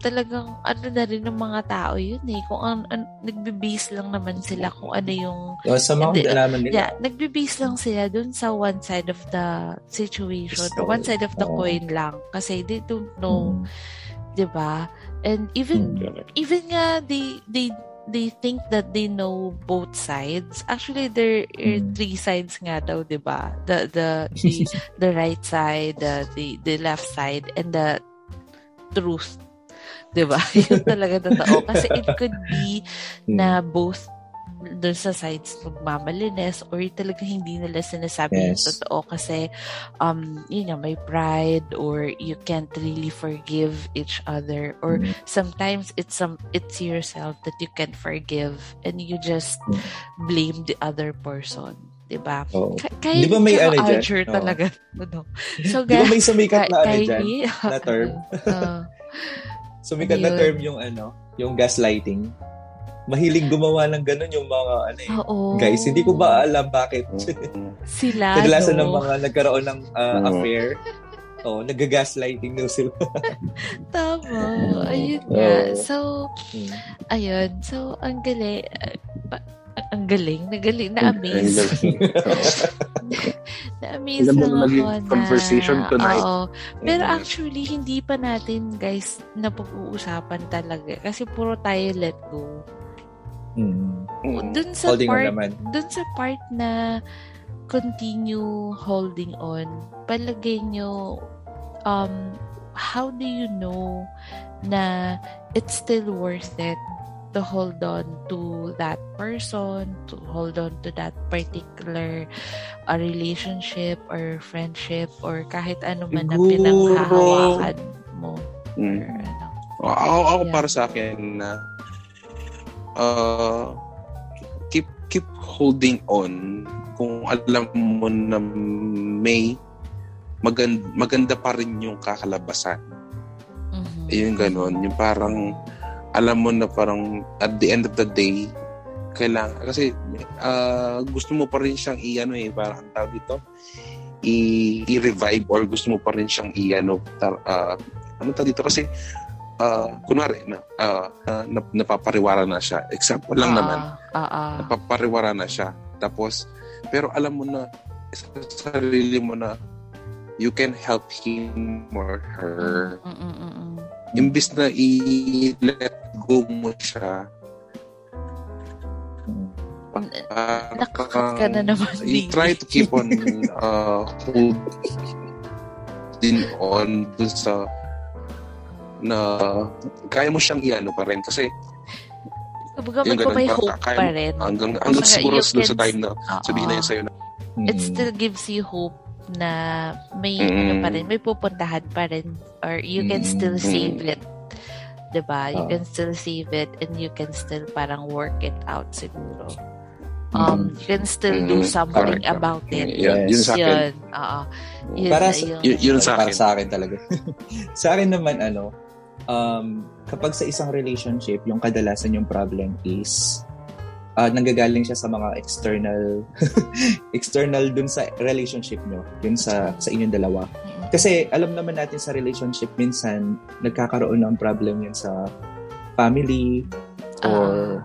talagang ano na rin ng mga tao yun eh. Kung an, an, nagbe-base lang naman sila kung ano yung Oh, sa mga Hindi, alaman nila. Yeah, nagbe-base lang sila dun sa one side of the situation or one side of the Oo. coin lang kasi they don't know, Mm. 'di ba? And even Mm. Even nga they they they think that they know both sides. Actually, there are Mm. three sides nga daw, 'di ba? The the the, the right side, the, the the left side, and the truth. 'Di ba? Yun talaga totoo. Kasi it could be na both doon sa sides magmamalinis or talaga hindi nila sinasabi yung Yes. totoo kasi um yun nga may pride or you can't really forgive each other or Mm. sometimes it's some it's yourself that you can't forgive and you just Mm. blame the other person 'di ba Oo. Ka- Kylie Di ba may ano dyan? Archer Oo. talaga ano so Di ba guys may sumikat na ano dyan? Na term? uh, Sumikat Ano na term yung ano, yung gaslighting. Mahilig gumawa ng ganun yung mga ano eh. oo Guys, hindi ko ba alam bakit. Mm. sila Kadalasan ng mga nagkaroon ng uh, Oo. affair, oh, nag-gaslighting daw sila. Tama. Oo. Ayun nga. Oo. So, Hmm. ayun. So, ang galing. uh, pa- ang galing. Nagaling. Ang Na-amaze. galing. Na-amaze Alam lang ako na... conversation tonight. Oo. Pero Mm. actually, hindi pa natin, guys, napag-uusapan talaga. Kasi puro tayo let go. Hmm. Mm. Dun sa Holding on part, naman. dun sa part na continue holding on, palagay nyo, um, how do you know na it's still worth it to hold on to that person, to hold on to that particular uh, relationship or friendship or kahit ano man na pinanghahawakan mo. Mm. Or ano. Ako, ako Yeah. para sa akin na uh, keep keep holding on kung alam mo na may maganda, maganda pa rin yung kakalabasan. Mhm. Yung ganon, yung parang alam mo na parang at the end of the day kailangan kasi ah, gusto mo pa rin siyang i-ano eh parang ang tawag dito i- i-revive or gusto mo pa rin siyang i-ano tar, ah, ano tawag dito kasi ah, kunwari na, ah, nap- napapariwara na siya. Example lang Ah, naman. ah, ah. napapariwara na siya. Tapos pero alam mo na sa sarili mo na you can help him or her. Mm, mm, mm, mm. imbis na i-let go mo siya, uh, Nakakat ka na naman, You try to keep on uh, holding on dun sa na kaya mo siyang iano pa rin kasi Kumbaga, Yung may, ganun, may pa- hope kaya- pa rin. hanggang, hanggang Kumbaga, siguro dun sa can- time na Oo. sabihin na yun sa'yo na It Hmm. still gives you hope na may Mm. ano pa rin, may pupuntahan pa rin or you can Mm. still save it. 'Di ba? You Oo. can still save it and you can still parang work it out siguro. Um, you can still do Mm. something Correct. about it. Yun, yun sa akin. Yun. Oo. Yun, Para sa- Yun, yun sa Para akin. sa akin talaga. sa akin naman, ano, um, kapag sa isang relationship, yung kadalasan yung problem is uh, nanggagaling siya sa mga external external dun sa relationship nyo, yun sa sa inyong dalawa. Mm. Kasi alam naman natin sa relationship minsan nagkakaroon ng problem yun sa family or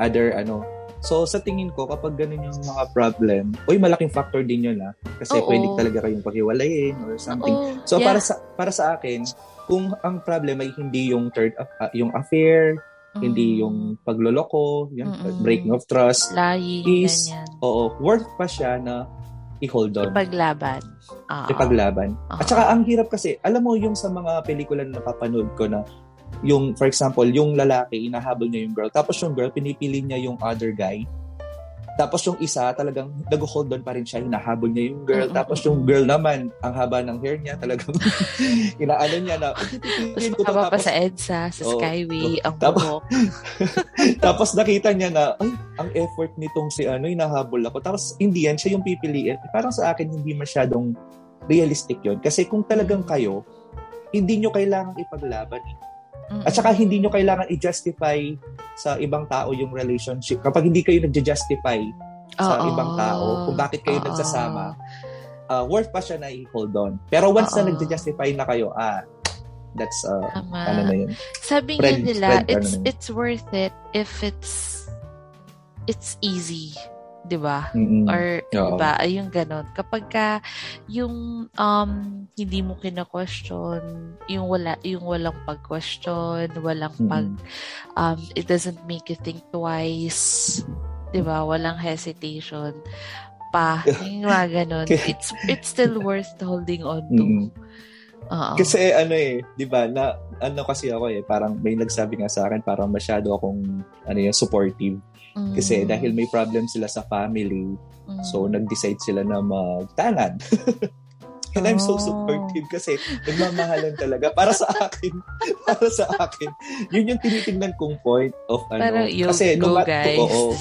other ano. So sa tingin ko kapag ganun yung mga problem, uy malaking factor din yun ah. Kasi Oo. pwede talaga kayong paghiwalayin or something. Oo, So yeah. para sa para sa akin, kung ang problem ay hindi yung third aff- ah, yung affair, Mm. hindi yung pagloloko, yung Mm-mm. breaking of trust, lying, is- ganyan. oo, worth pa siya na i-hold on, Ipaglaban. Oo. ipaglaban. Oo. At saka ang hirap kasi, alam mo yung sa mga pelikula na napapanood ko na yung, for example, yung lalaki, inahabol niya yung girl. Tapos yung girl, pinipili niya yung other guy. Tapos yung isa, talagang nag-hold on pa rin siya, hinahabol niya yung girl. Mm-mm. Tapos yung girl naman, ang haba ng hair niya, talagang inaano niya na, pipiliin ko pa Tapos, sa EDSA, sa Oo. Skyway, ang Tapos- buhok. tapos nakita niya na, ay, ang effort nitong si ano, hinahabol ako. Tapos, hindi yan, siya yung pipiliin. Parang sa akin, hindi masyadong realistic yon Kasi kung talagang kayo, hindi nyo kailangang ipaglaban. At saka hindi nyo kailangan i-justify sa ibang tao yung relationship. Kapag hindi kayo nag-justify sa Oo. ibang tao kung bakit kayo Oo. nagsasama, uh, worth pa siya na i-hold on. Pero once na Oo. nag-justify na kayo, ah, that's, uh, Tama. ano na yun. Sabi Friend- nga nila, friend, ano it's yun. it's worth it if it's it's easy, 'di ba? Mm-mm. Or Oo. diba, ay yung ganon. Kapag ka yung um hindi mo kina-question, yung wala yung walang pag-question, walang Mm-mm. pag um it doesn't make you think twice, 'di ba? Walang hesitation pa. Yung mga ganon. It's it's still worth holding on to. Mm-mm. Oo. Kasi ano eh, 'di ba? Na ano kasi ako eh, parang may nagsabi nga sa akin parang masyado akong ano yun, supportive Mm. kasi dahil may problem sila sa family, Mm. so nag-decide sila na magtanad. And I'm so Oh. supportive kasi nagmamahalan talaga para sa akin. para sa akin. Yun yung tinitingnan kong point of ano. Pero you kasi go, no guys. Oo,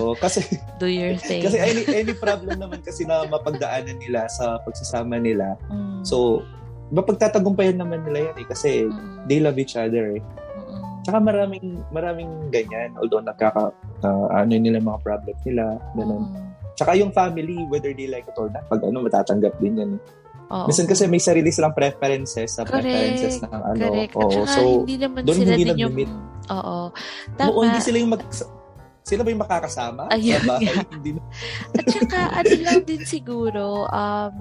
oo, kasi Do your thing. kasi any any problem naman kasi na mapagdaanan nila sa pagsasama nila. Mm. So, mapagtatagumpayan naman nila yan eh kasi Mm. they love each other eh. Tsaka maraming maraming ganyan although nakaka uh, ano nila mga problem nila ganun. Mm. Tsaka yung family whether they like it or not pag ano matatanggap din yan. Oo. Minsan kasi may sarili silang preferences sa Correct. preferences ng ano. Correct. At Oo, saka so hindi naman doon sila hindi din yung... Oo. Tama. oo, hindi sila yung mag sila ba yung makakasama Ayun sa bahay? nga. Hindi na. At saka ano lang din siguro, um,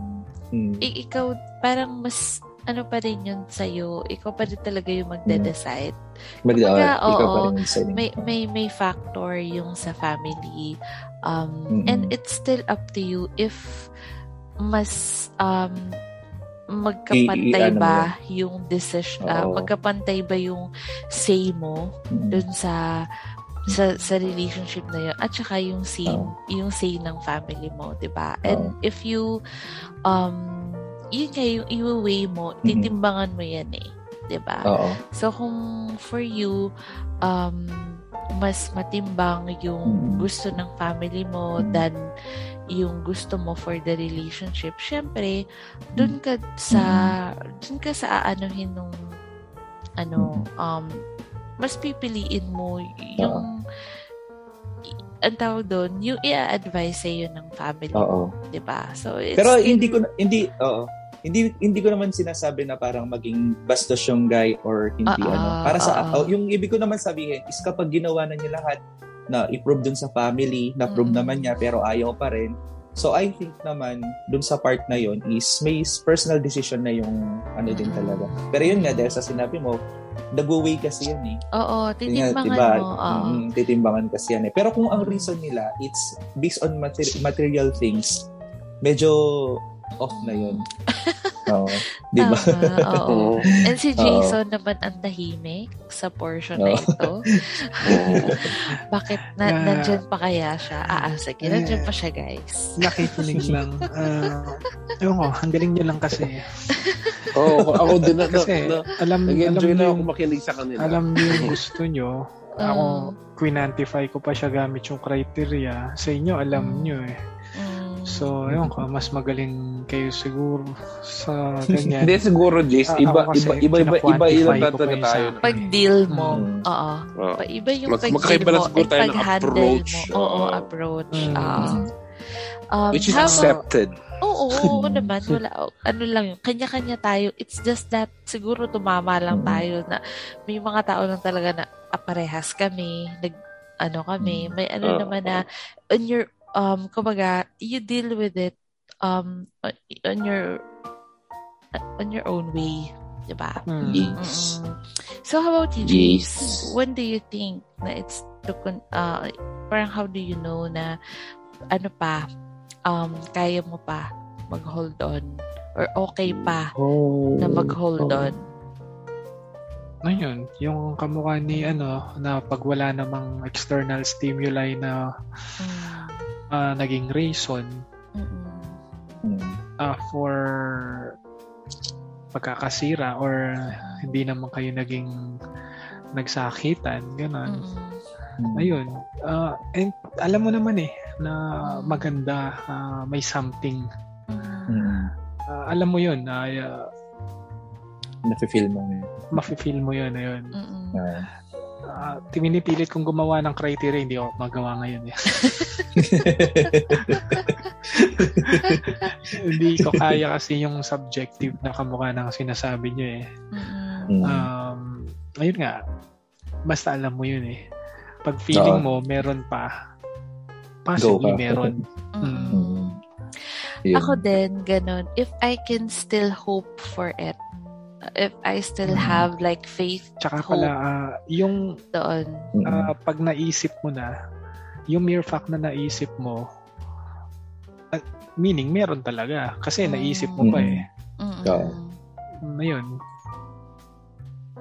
Hmm. ikaw parang mas ano pa rin yun sa'yo. Ikaw pa rin talaga yung magde-decide. Mag- Kumbaga, ikaw pa oo. rin deciding. May, may, may factor yung sa family. Um, Mm-mm. And it's still up to you if mas um, magkapantay I- i- ano ba yung decision, ah, Oo. magkapantay ba yung say mo Mm. dun sa sa sa relationship na yun at saka yung say Oo. yung say ng family mo 'di ba and if you um yun nga yung i-weigh mo Mhm. titimbangan mo yan eh ba Oo. So kung for you um mas matimbang yung Mm. gusto ng family mo Mm. than yung gusto mo for the relationship, syempre dun ka sa dun ka sa aanuhin nung ano um mas pipiliin mo yung i- ang tawag doon, yung i-advise sa'yo ng family Oo. mo, 'di ba? So it's Pero hindi ko hindi oo. Hindi hindi ko naman sinasabi na parang maging bastos yung guy or hindi Ah, ano. ah, Para sa oh, yung ibig ko naman sabihin is kapag ginawa na niya lahat na i-prove dun sa family, na-prove Mm. naman niya pero ayaw pa rin. So I think naman dun sa part na yon is may personal decision na yung ano din Mm. talaga. Pero yun nga dahil sa sinabi mo, nag-weigh kasi yan eh. Oo, titimbangan diba? mo. Oo. Mm, titimbangan kasi yan eh. Pero kung ang reason nila, it's based on mater- material things, medyo off na yun. Oo. Di ba? Oo. Oo. And si Oo. Jason naman ang tahimik sa portion na Oo. ito. Bakit na, Na- nandyan pa kaya siya? Ah, ah, sige, Eh. nandyan pa siya, guys. Nakikinig lang. Uh, ewan ko, ang galing niyo lang kasi. Oo, ako din na, na, Kasi na, alam, alam nag-enjoy niyo na ako makinig sa kanila. alam niyo yung gusto niyo. Ako, Oo. quinantify ko pa siya gamit yung criteria. Sa inyo, alam Mm. niyo eh. So, ewan ko, mas magaling kayo siguro sa ganyan. Hindi siguro, Jace. Ah, Iba, iba, iba, iba, iba, iba, pa talaga yung tayo. sa- pag deal mo, Mm. oo. Oo. Pa- Iba yung Mag- pag deal magkaiba na mo siguro at tayo ng pag-handle approach. mo. Oo, Oo. approach. Mm. Ah. um, Which is habang- accepted. Oo, oo naman. Wala, ano lang yun. Kanya-kanya tayo. It's just that siguro tumama lang Mm. tayo na may mga tao lang talaga na ah, parehas kami. Nag, ano kami. May ano Oo. naman na on your, um, kumbaga, you deal with it um, on, on your on your own way. Diba? Hmm. Mm-mm. So how about you, Yes. Jace? When do you think na it's to con- uh, parang how do you know na ano pa um kaya mo pa mag-hold on or okay pa Oh. na mag-hold on? Ano yun? Yung kamukha ni ano, na pag wala namang external stimuli na Mm. Ah, naging reason Mm-mm. Mm. ah, for pagkakasira or hindi naman kayo naging nagsakitan, gano'n. Mm-mm. Mm. Ayun. ah, and alam mo naman eh, na maganda, ah, may something. Mm. Mm. Ah, alam mo yun, na uh, Nafe-feel mo yun. mafe-feel mo yun. Ayun. Mm-mm. Ah. Ah, tininipilit kong gumawa ng criteria, hindi ako magawa ngayon eh. hindi ko kaya kasi yung subjective na kamukha ng sinasabi niyo eh. Mm. Um, ayun nga, basta alam mo yun eh. Pag feeling mo, meron pa, possibly meron. Mm-mm. Mm. Yun. Ako din, ganun. If I can still hope for it, if I still Mm. have like faith Tsaka Hope. pala, ah, yung doon. Ah, pag naisip mo na, yung mere fact na naisip mo, ah, meaning meron talaga. Kasi Mm. naisip mo pa eh. Mm-mm. Oo. Ayun.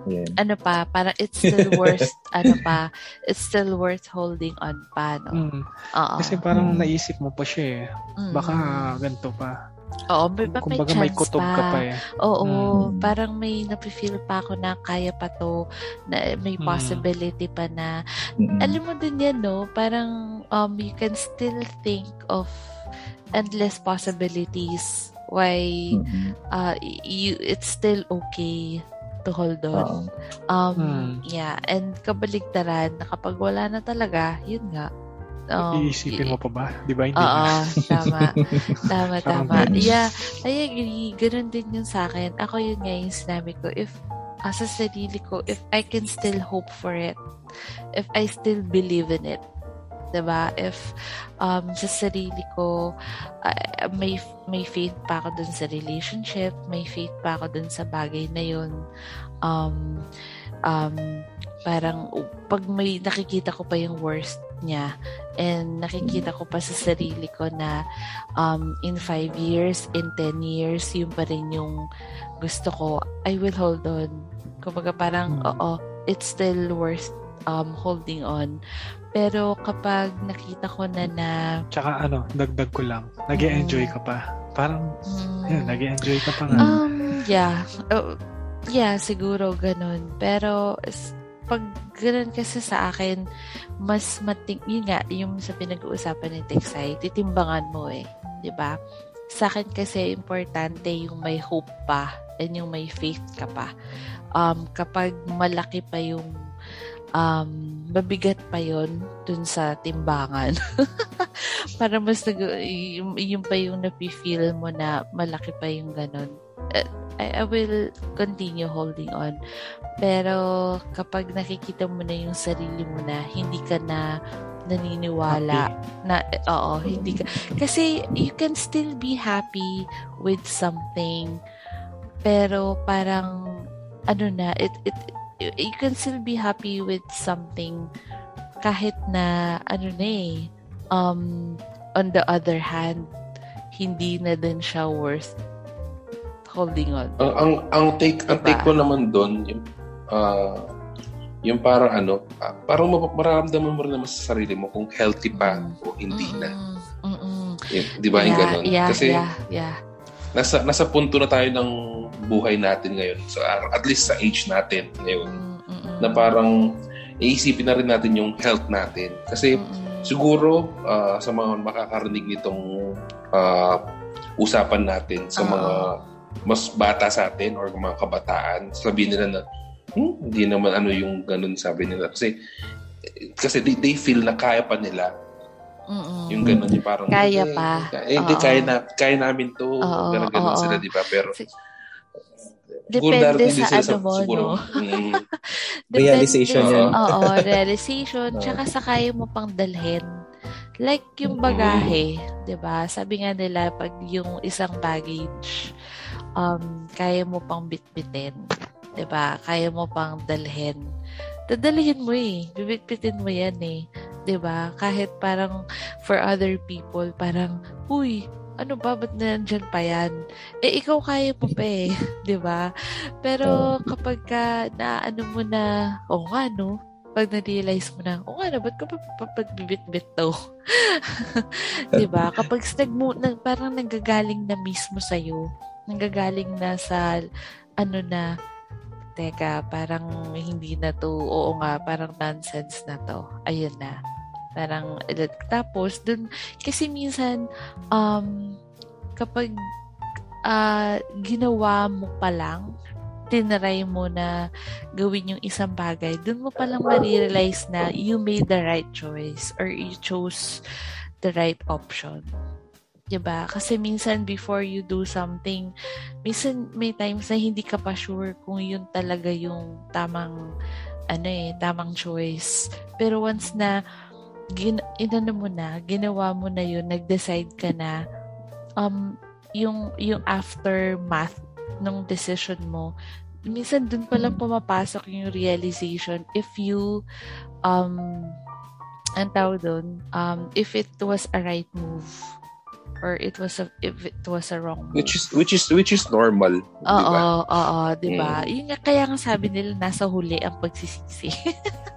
Yun. Ano pa, parang it's still worth, ano pa, it's still worth holding on pa, no? Mm. Oo. Kasi parang Mm. naisip mo pa siya eh. Mm. Baka ganito pa. Oo, may, may Kumbaga chance may kutob pa. ka pa eh. Oo, Mm. parang may napifeel pa ako na kaya pa to, na may Mm. possibility pa na, Mm. alam mo din yan, no? Parang um, you can still think of endless possibilities why Mm. uh, you, it's still okay to hold on. Um, Hmm. Yeah, and kabaligtaran na kapag wala na talaga, yun nga. Um, Iisipin mo pa ba? Di ba? Hindi Oo, na. tama. tama, tama. Yeah, I agree. Ganun din yun sa akin. Ako yun nga yung sinabi ko. If, ah, sa sarili ko, if I can still hope for it, if I still believe in it, 'di ba? If um sa sarili ko ah, may may faith pa ako dun sa relationship, may faith pa ako dun sa bagay na yun. Um um parang uh, pag may nakikita ko pa yung worst niya and nakikita ko pa sa sarili ko na um, in five years, in 10 years, yun pa rin yung gusto ko, I will hold on. Kumbaga parang, Hmm. oo, it's still worth um, holding on. Pero kapag nakita ko na na, Tsaka ano, dagdag ko lang. nag enjoy ka pa. Parang, mm, yun, nag enjoy ka pa nga. Um, yeah. Uh, yeah, siguro ganun. Pero, pag ganun kasi sa akin, mas mating, yun nga, yung sa pinag-uusapan ni Texay, titimbangan mo eh. ba Sa akin kasi, importante yung may hope pa and yung may faith ka pa. Um, kapag malaki pa yung um, mabigat pa yon dun sa timbangan. Para mas nag, yung, yung pa yung napi-feel mo na malaki pa yung ganun. Uh, I, I will continue holding on. Pero kapag nakikita mo na yung sarili mo na hindi ka na naniniwala na eh, oo, hindi ka kasi you can still be happy with something pero parang ano na it, it you can still be happy with something kahit na ano na eh um on the other hand hindi na din siya worth holding on Ang ang ang take ang Diba? take ko naman doon yung ah, yung parang ano, ah, parang mararamdaman mo rin naman sa sarili mo kung healthy pa Mm. o hindi na. Mm-mm. Yung- Di ba yung yeah, ganun? yeah, Kasi yeah, yeah. nasa nasa punto na tayo ng buhay natin ngayon. So ah, at least sa age natin ngayon Mm-mm. na parang iisipin na rin natin yung health natin. Kasi Mm-mm. siguro ah, sa mga makakarinig nitong ah, usapan natin sa Oo. mga mas bata sa atin or mga kabataan, sabihin nila na hmm, hindi naman ano yung ganun sabi nila. Kasi kasi they, they feel na kaya pa nila Mm-mm. yung ganun yung parang Kaya eh, pa. eh, hindi kaya na kaya namin to Oo, ganun, ganun sila di ba pero Si- Depende sa ano mo, siguro, no? mm, Realization yan. Oo, realization. Tsaka sa kaya mo pang dalhin. Like yung Mm. bagahe, 'di ba? Sabi nga nila pag yung isang baggage um kaya mo pang bitbitin, 'di ba? Kaya mo pang dalhin. Dadalhin mo eh. Bibitbitin mo 'yan eh. 'di ba? Kahit parang for other people parang uy, ano ba, ba't nandyan pa yan? Eh, ikaw kaya mo pa eh, di ba? Pero kapag ka, naano mo na, o oh, nga, no? Pag na-realize mo na, o oh, nga, ba't ko pa pagbibit-bit to? di ba? Kapag nag, nag, parang nanggagaling na mismo sa'yo, nanggagaling na sa, ano na, teka, parang hindi na to, oo nga, parang nonsense na to. Ayun na Parang, tapos, dun, kasi minsan, um, kapag uh, ginawa mo pa lang, tinry mo na gawin yung isang bagay, dun mo palang ma-realize na you made the right choice or you chose the right option. 'Di ba? Kasi minsan before you do something, minsan may times na hindi ka pa sure kung yun talaga yung tamang ano eh, tamang choice. Pero once na gin, inano mo na, ginawa mo na yun, nag-decide ka na, um, yung, yung aftermath ng decision mo, minsan dun pa lang pumapasok yung realization if you, um, ang tawag dun, um, if it was a right move or it was a if it was a wrong move. Which is which is which is normal. Oo, oo, 'di ba? Mm. Yun nga kaya nga sabi nila nasa huli ang pagsisisi.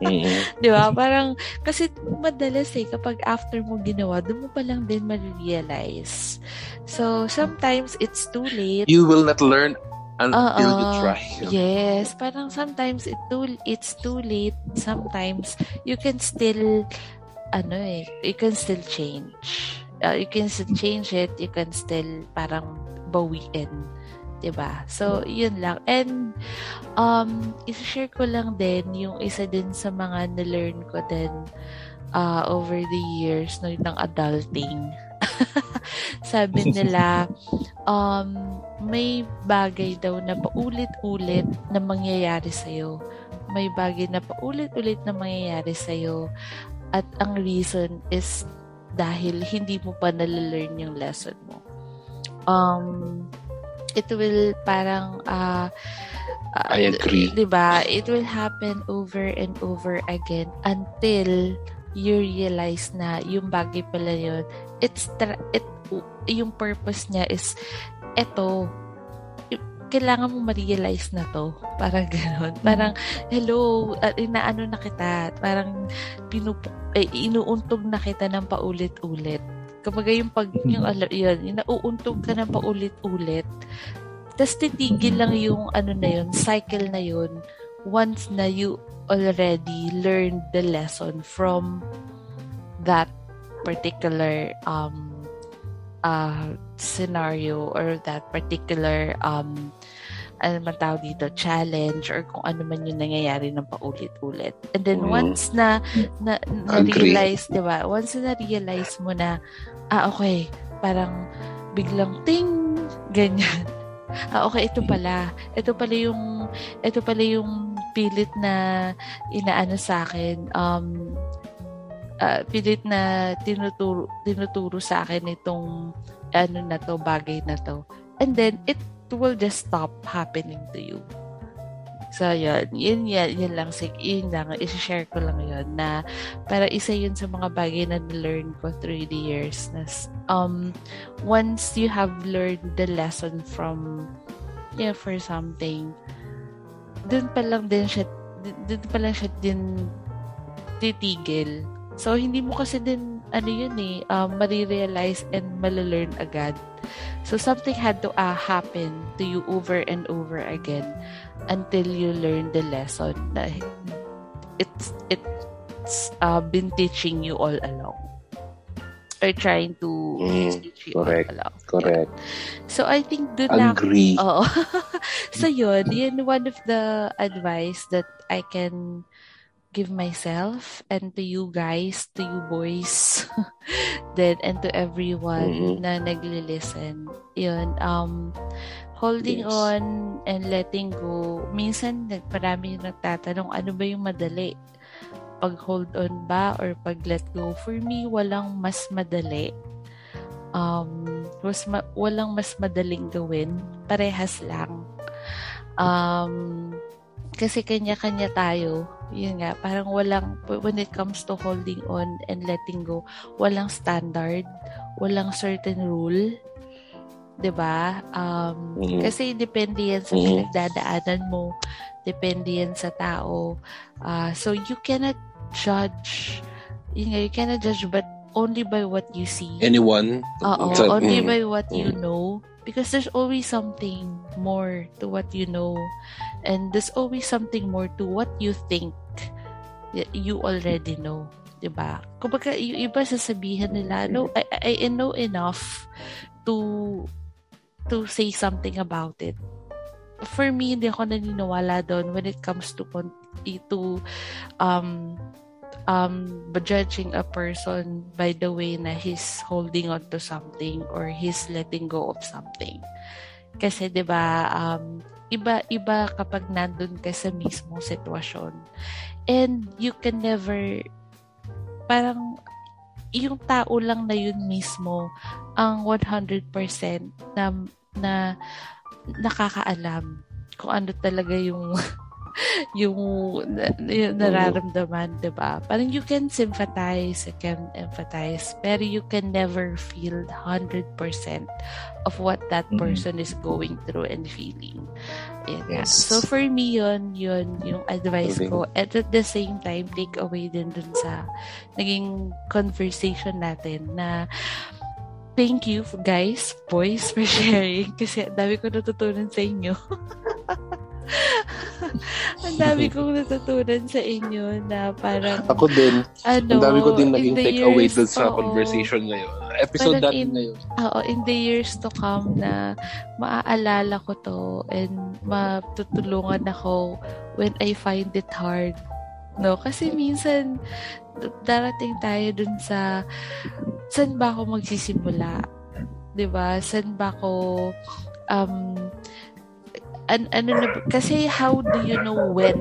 mm-hmm. 'Di ba? Parang kasi madalas eh kapag after mo ginawa, doon mo pa lang din ma-realize. So sometimes it's too late. You will not learn until Uh-oh. you try. Yes, parang sometimes it too it's too late. Sometimes you can still ano eh, you can still change uh, you can still change it, you can still parang bawiin. 'di ba? So, yun lang. And um i-share ko lang din yung isa din sa mga na-learn ko din uh, over the years no ng adulting. Sabi nila um may bagay daw na paulit-ulit na mangyayari sa iyo. May bagay na paulit-ulit na mangyayari sa iyo at ang reason is dahil hindi mo pa nalalearn yung lesson mo. Um, it will parang uh, uh, I agree. 'Di ba? It will happen over and over again until you realize na yung bagay pala yun, it's tra- it yung purpose niya is eto kailangan mo ma-realize na to. Parang gano'n. Parang, hello, inaano na kita. Parang, pinup- eh, inuuntog na kita ng paulit-ulit. Kapag yung pag, yung, mm-hmm. yun, yung nauuntog ka ng paulit-ulit, tapos titigil lang yung ano na yun, cycle na yun, once na you already learned the lesson from that particular um uh, scenario or that particular um, ano man tawag dito, challenge or kung ano man yung nangyayari ng paulit-ulit. And then mm. once na, na, na-realize, di ba? Once na realize mo na, ah, okay, parang biglang ting, ganyan. Ah, okay, ito pala. Ito pala yung, ito pala yung pilit na inaano sa akin. Um, uh, pilit na tinuturo, tinuturo sa akin itong ano na to, bagay na to. And then, it will just stop happening to you. So, yun. Yun, yun, yun lang. Yun lang. I-share ko lang yun na para isa yun sa mga bagay na learn ko through the years. Na, um, once you have learned the lesson from, yeah, for something, dun pa lang din siya, dun pa lang siya din titigil So, hindi mo kasi din, ano yun eh, um, marirealize and malalearn agad. So, something had to uh, happen to you over and over again until you learn the lesson na it's, it's uh, been teaching you all along or trying to mm, teach you correct, all along. Correct. Yeah. So, I think dun Agree. na... Oo. so, yun. Yun one of the advice that I can give myself and to you guys, to you boys, then and to everyone mm-hmm. na nagli-listen. Yun, um, holding yes. on and letting go. Minsan, marami yung nagtatanong, ano ba yung madali? Pag hold on ba or pag let go? For me, walang mas madali. Um, was ma- walang mas madaling gawin. Parehas lang. Um, kasi kanya-kanya tayo. Yun nga, parang walang, when it comes to holding on and letting go, walang standard, walang certain rule. 'di ba? Um, Mhm. Kasi depende yan sa Mhm. pinagdadaanan mo. Depende yan sa tao. Ah, so you cannot judge. Yun nga, you cannot judge but only by what you see. Anyone? Oo, only mm. by what you Mm. know. Because there's always something more to what you know. And there's always something more to what you think you already know. 'di ba? Kumbaga, yung iba sasabihin nila, no, I, I, know enough to to say something about it. For me, hindi ako naniniwala doon when it comes to to um um judging a person by the way na he's holding on to something or he's letting go of something. Kasi 'di ba um iba iba kapag nandun ka sa mismong sitwasyon. And you can never parang yung tao lang na yun mismo ang 100% na na nakakaalam kung ano talaga yung yung, yung nararamdaman, 'di ba? Parang you can sympathize, you can empathize, pero you can never feel 100% of what that Mhm. person is going through and feeling. Yan. Yes. So for me, yun, yun yung advice ko. At at the same time, take away din dun sa naging conversation natin na thank you guys, boys, for sharing kasi dami ko natutunan sa inyo. ang dami kong natutunan sa inyo na parang Ako din. ano, Ang dami ko din in naging the take away years- dun sa oo. conversation ngayon. Episode natin in- ngayon. Oo, in the years to come na maaalala ko to and matutulungan ako when I find it hard. No, kasi minsan darating tayo dun sa saan ba ako magsisimula? 'Di ba? Saan ba ako um an, ano na kasi how do you know when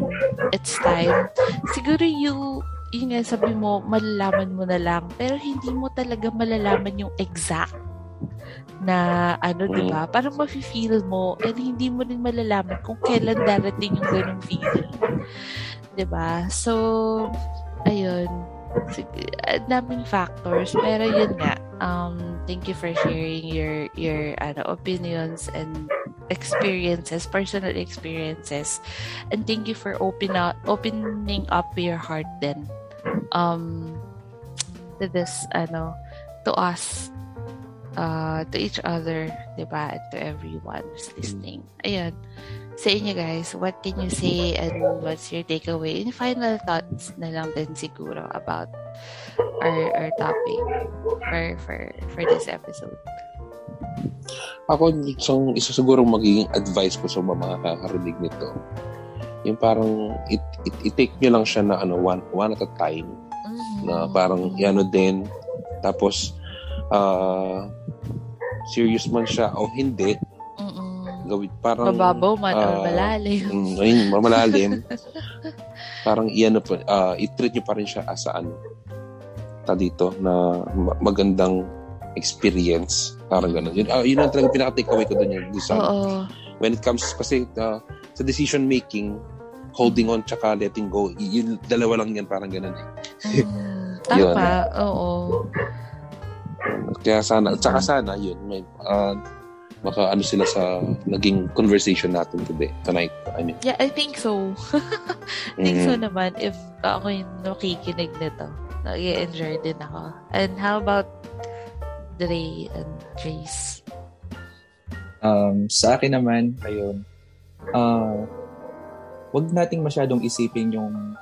it's time? Siguro you yun nga sabi mo, malalaman mo na lang. Pero hindi mo talaga malalaman yung exact na ano, di ba? Parang mafe-feel mo and hindi mo rin malalaman kung kailan darating yung ganung feeling. Di ba? So, ayun. Daming factors. Pero yun nga, um, thank you for sharing your your ano, opinions and experiences, personal experiences. And thank you for open up, opening up your heart then um to this ano to us uh to each other ba? And to everyone who's listening. Ayun. Sa inyo guys, what can you say and what's your takeaway? And final thoughts na lang din siguro about our our topic for for for this episode. Ako, isang, isa siguro magiging advice ko sa mga kakarinig nito. Yung parang, it, it, it-take nyo lang siya na ano, one, one at a time. Mhm. Na parang, ano din. Tapos, ah serious man siya o hindi. Gawin, parang, Mababaw man or ah, malalim. mm, ayun, mamalalim. parang, iyan pa, ah, i-treat nyo pa rin siya as a, ano, ta dito, na ma- magandang experience. Parang gano'n. Yun, ah, yun ang talaga pinaka-takeaway ko doon yun. Sa- Oo. when it comes kasi uh, sa decision making holding on tsaka letting go y- yung dalawa lang yan parang ganun eh Mm, Yun. Tama. Oo. kaya sana tsaka sana yun may uh, maka ano sila sa naging conversation natin today tonight I mean Yeah, I think so. I think so mm, naman if ako yung nakikinig nito. Nag-enjoy din ako. And how about Dre and Jace? Um, sa akin naman, ayun, ah wag nating masyadong isipin yung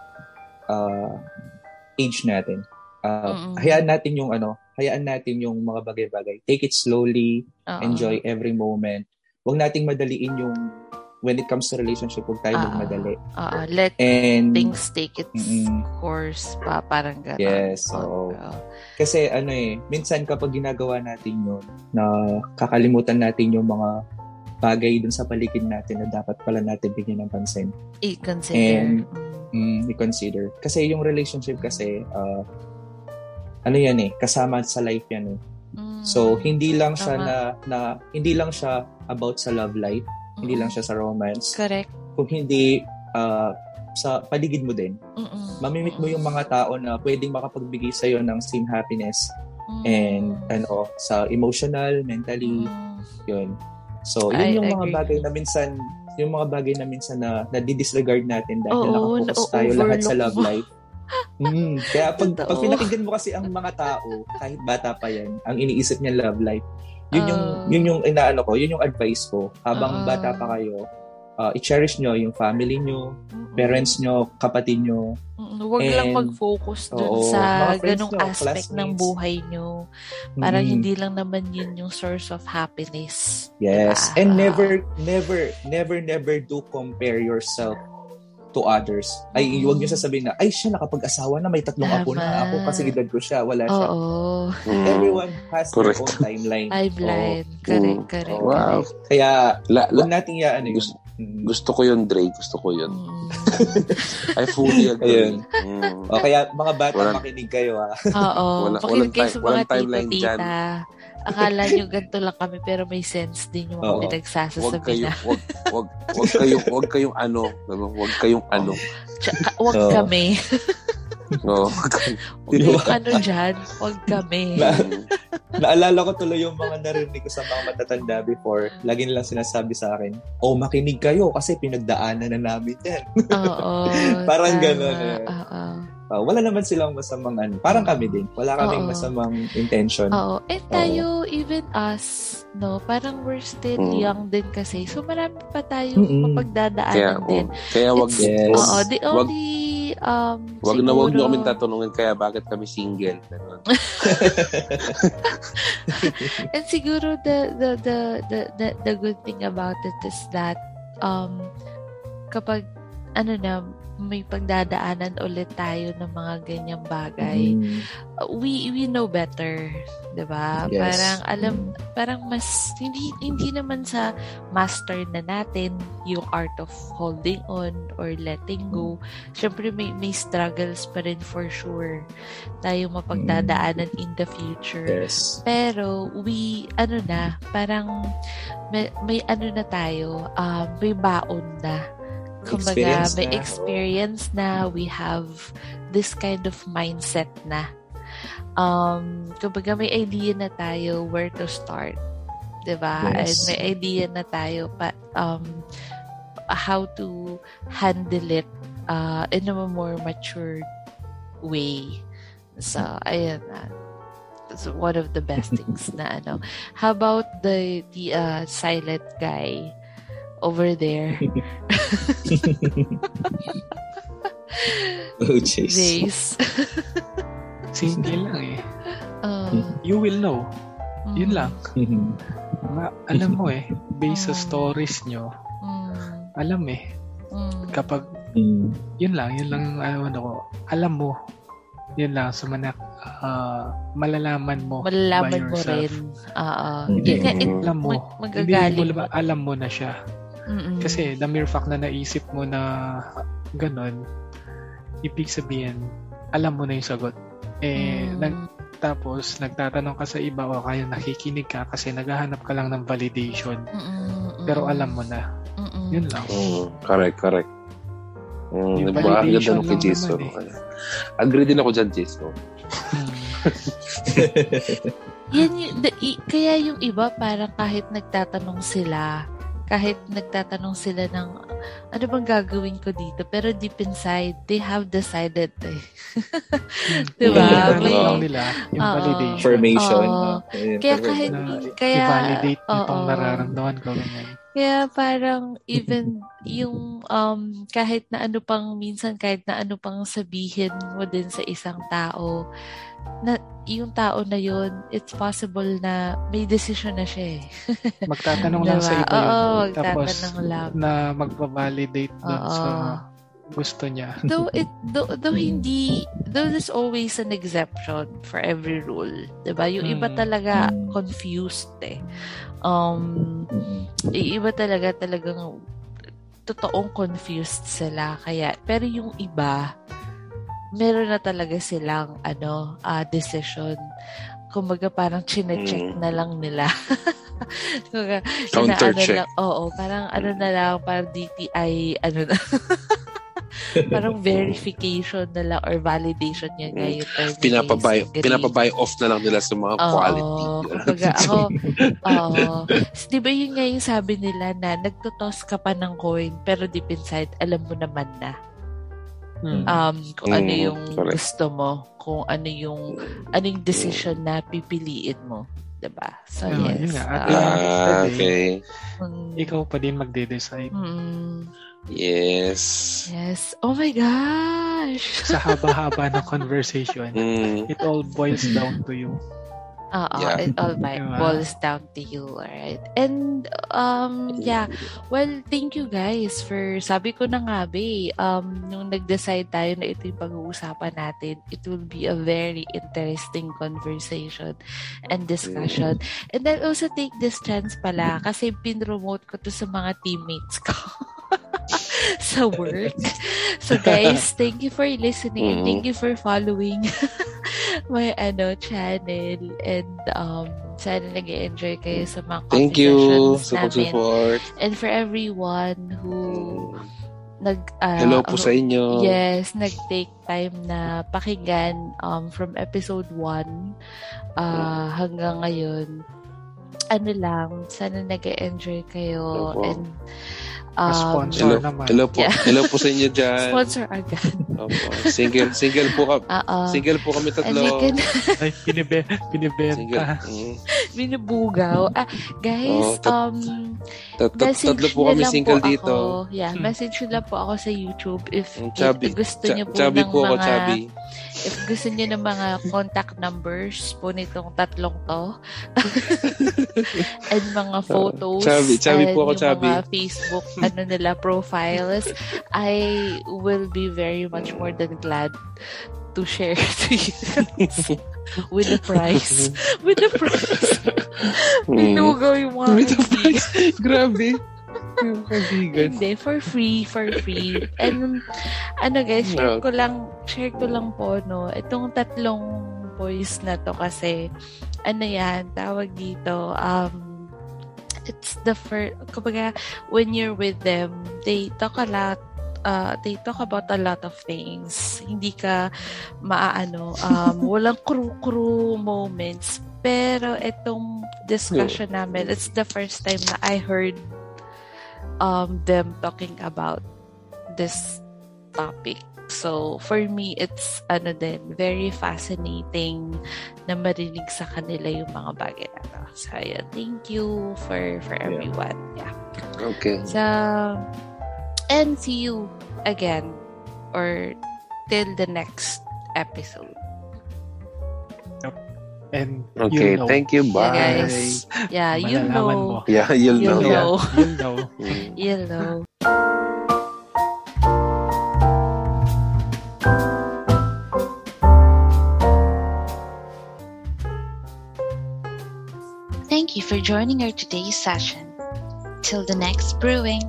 ah, age natin. Ah, Mm-mm. hayaan natin yung ano, hayaan natin yung mga bagay-bagay. Take it slowly, Oo. enjoy every moment. Wag nating madaliin yung when it comes to relationship, wag tayo Ah, magmadali. Oo. Let And things take its Mm-mm. course pa. Parang gano'n. Yes, oo. Kasi ano eh, minsan kapag ginagawa natin yun, na kakalimutan natin yung mga bagay dun sa paligid natin na dapat pala natin bigyan ng pansin. I-consider. And- Mm. I-consider. Kasi yung relationship kasi, ah, ano yan eh, kasama sa life yan eh. Mm. So, hindi lang siya Tama. na, na, hindi lang siya about sa love life, hindi lang Mm. siya sa romance. Correct. Kung hindi, ah, sa paligid mo din, Mm-mm. mamimit mo yung mga tao na pwedeng makapagbigay sa'yo ng same happiness Mm. and ano sa emotional, mentally, Mm. Yun. So, yun I yung mga agree. bagay na minsan, yung mga bagay na minsan na na-disregard natin dahil Oo, nakapokus na- tayo lahat sa love life. Mm, kaya pag, Totoo. pag pinakinggan mo kasi ang mga tao, kahit bata pa yan, ang iniisip niya love life, yun yung, Ah. yun yung inaano ko, yun yung advice ko. Habang Ah. bata pa kayo, uh, i-cherish nyo yung family nyo, Mm-mm. parents nyo, kapatid nyo. Mm, Huwag lang mag-focus dun Oo, sa ganong nyo, aspect ng classmates. buhay nyo. Parang Mm. hindi lang naman yun yung source of happiness. Yes. Diba? And never, never, never, never do compare yourself to others. Ay, Mm. huwag nyo sasabihin na, ay, siya nakapag-asawa na, may tatlong apo na. Ako kasi edad ko siya, wala siya. Oo. Mm. Everyone has Correct. their own timeline. Pipeline. Oo. Correct, Mm. correct, Wow. correct. Kaya, La, la, huwag natin ya, ano yun. Gusto- Mm. gusto ko yun, Dre. Gusto ko yun. Mm. I fully agree. Mm. O, kaya, mga bata, Wala- makinig kayo, ha. Oo. Wala- Makinig walang kayo time- sa mga walang timeline tita-tita. Akala nyo ganito lang kami pero may sense din yung mga Oo. Pinagsasasabi kayo, na. wag, wag, wag kayong, wag kayong ano, ano, wag kayong ano. Tsaka, wag Oo. kami. No. Wag yung ano dyan. Wag kami. Na- Naalala ko tuloy yung mga narinig ko sa mga matatanda before. Lagi nilang sinasabi sa akin, oh, makinig kayo kasi pinagdaanan na namin yan. Oo. Parang tama. ganun eh. Oo. Uh, wala naman silang masamang ano. Parang kami din. Wala kaming Oo. masamang intention. Oo. And tayo, even us, no, parang we're still Mm. young din kasi. So, marami pa tayong Mm-mm. mapagdadaanan Kaya, din. oh, kaya wag, It's- Yes. Oo. The wag, only, um, wag na wag nyo siguro- kami tatanungin kaya bakit kami single. Ganun. And siguro the the, the the the the good thing about it is that um kapag ano na may pagdadaanan ulit tayo ng mga ganyang bagay, Mm. we we know better, 'di ba? Yes. Parang alam parang mas hindi hindi naman sa master na natin yung art of holding on or letting go. Syempre may may struggles pa rin for sure tayo mapagdadaanan in the future. Yes. Pero we ano na, parang may, may ano na tayo, um, may baon na. Kumbaga, Experience may na. experience na, we have this kind of mindset na. Um, kumbaga, may idea na tayo where to start. 'di ba? And Yes. may idea na tayo pa, um, how to handle it uh, in a more mature way. So, ayan na. That's one of the best things na ano. How about the the uh, silent guy over there? Oh, jeez. Jace. Simple lang eh. Uh, You will know. Yun mm, lang. Ma- alam mo eh, based sa stories nyo, Mm, alam eh, mm, kapag, Mm. yun lang, yun lang, ano, ano ko, alam mo, yun lang, sumanak, ah, malalaman mo malalaman by mo yourself. rin. Oo. Hindi. Yun nga, it, Alam mo, mag- hindi magagaling mo alam mo na siya. Mm-mm. Kasi the mere fact na naisip mo na ganun, ibig sabihin, alam mo na yung sagot. Eh, Mm. nag, tapos nagtatanong ka sa iba o kaya nakikinig ka kasi naghahanap ka lang ng validation. Mm-mm, Pero alam mo na. mm-mm. Yun lang. Mm, correct, correct. Mm, Yung nagbaka validation nung kay lang Jason. naman Agree din ako dyan, Jason. Yan yung, the, i- kaya yung iba parang kahit nagtatanong sila, kahit nagtatanong sila ng ano bang gagawin ko dito, pero deep inside, they have decided eh. Diba? Kailangan May- nila yung validation. Information. No? Ayun, Kaya kahit, kaya, i-validate itong oo. nararamdaman ko. Ganyan. Kaya parang even yung um, kahit na ano pang minsan kahit na ano pang sabihin mo din sa isang tao na yung tao na yun it's possible na may decision na siya eh. Magtatanong lang sa Diba? iba yun. Oo, Tapos magtatanong lang. na magpa-validate doon Oo. sa gusto niya. though it though, though hindi though there's always an exception for every rule 'di ba yung iba Mm. talaga Mm. confused eh um Mm. i- iba talaga talagang totoong confused sila kaya pero yung iba meron na talaga silang ano ah decision kumbaga parang chine-check Mm. na lang nila kumbaga Counter inaano check. lang oo parang ano na lang parang DTI ano na parang verification na lang or validation yun nga yung term. ni Pinapabay, pinapabay off na lang nila sa mga Oo, quality. kumbaga ako. S- Di ba yun nga yung sabi nila na nagtotos ka pa ng coin pero deep inside, alam mo naman na Hmm. um, kung ano Mm, yung correct. gusto mo, kung ano yung, ano yung decision na pipiliin mo. Diba? So, Ah, yun yes. nga. At ah, okay. Ikaw pa din magde-decide. mm, Yes. yes. Oh my gosh! Sa haba-haba ng conversation, Mm. it all boils down to you. Oo, Yeah. it all Diba? boils down to you, alright? And, um, yeah, well, thank you guys for, sabi ko na nga, be, um, nung nag-decide tayo na ito yung pag-uusapan natin, it will be a very interesting conversation and discussion. And I'll also take this chance pala, kasi pinromote ko to sa mga teammates ko. sa work. So guys, thank you for listening and thank you for following my ano channel and um sana nag-enjoy kayo sa mga Thank you sa pag-support. And for everyone who Mm. nag ah, Hello po sa inyo. Yes, nag-take time na pakinggan um, from episode 1 uh, hanggang ngayon. Ano lang, sana nag-enjoy kayo Opo. and A um, sponsor Hello, naman. hello po. Yeah. Hello po sa inyo dyan. sponsor agad. Opo. Single, single po kami. Oo. Single po kami And tatlo. we can Ay, pinibe, Single. pinibenta. Mm. binubugaw. Ah, guys, Oo, tat- um, Tat- tat- message tatlo po kami single po dito. Ako, yeah, Hmm. message nyo lang po ako sa YouTube if, Mm, if Chubby. gusto Ch- nyo po chubby ng po ako, mga chubby. If gusto niyo ng mga contact numbers po nitong tatlong to and mga photos chubby, chubby and po ako, chubby. mga Facebook ano nila profiles I will be very much more than glad to share to you guys with the price with the price Mm. binugaw yung mga With the kaibigan. Grabe. Yung kaibigan. Hindi, for free, for free. And ano guys, share ko lang, share ko lang po, no, itong tatlong boys na to kasi, ano yan, tawag dito, um, it's the first, kumbaga, when you're with them, they talk a lot, uh, they talk about a lot of things. Hindi ka maaano, um, walang crew-crew moments. Pero itong discussion namin, it's the first time na I heard um, them talking about this topic. So, for me, it's ano din, very fascinating na marinig sa kanila yung mga bagay na to. So, ayan, thank you for for Yeah. everyone. Yeah. Okay. So, and see you again or till the next episode. And Okay, you know. thank you. Bye. Yeah, guys. Yeah, you Malalaman know. mo. Yeah, you'll You'll know. know. You'll know. Mm. You'll know. Thank you for joining our today's session. Till the next brewing.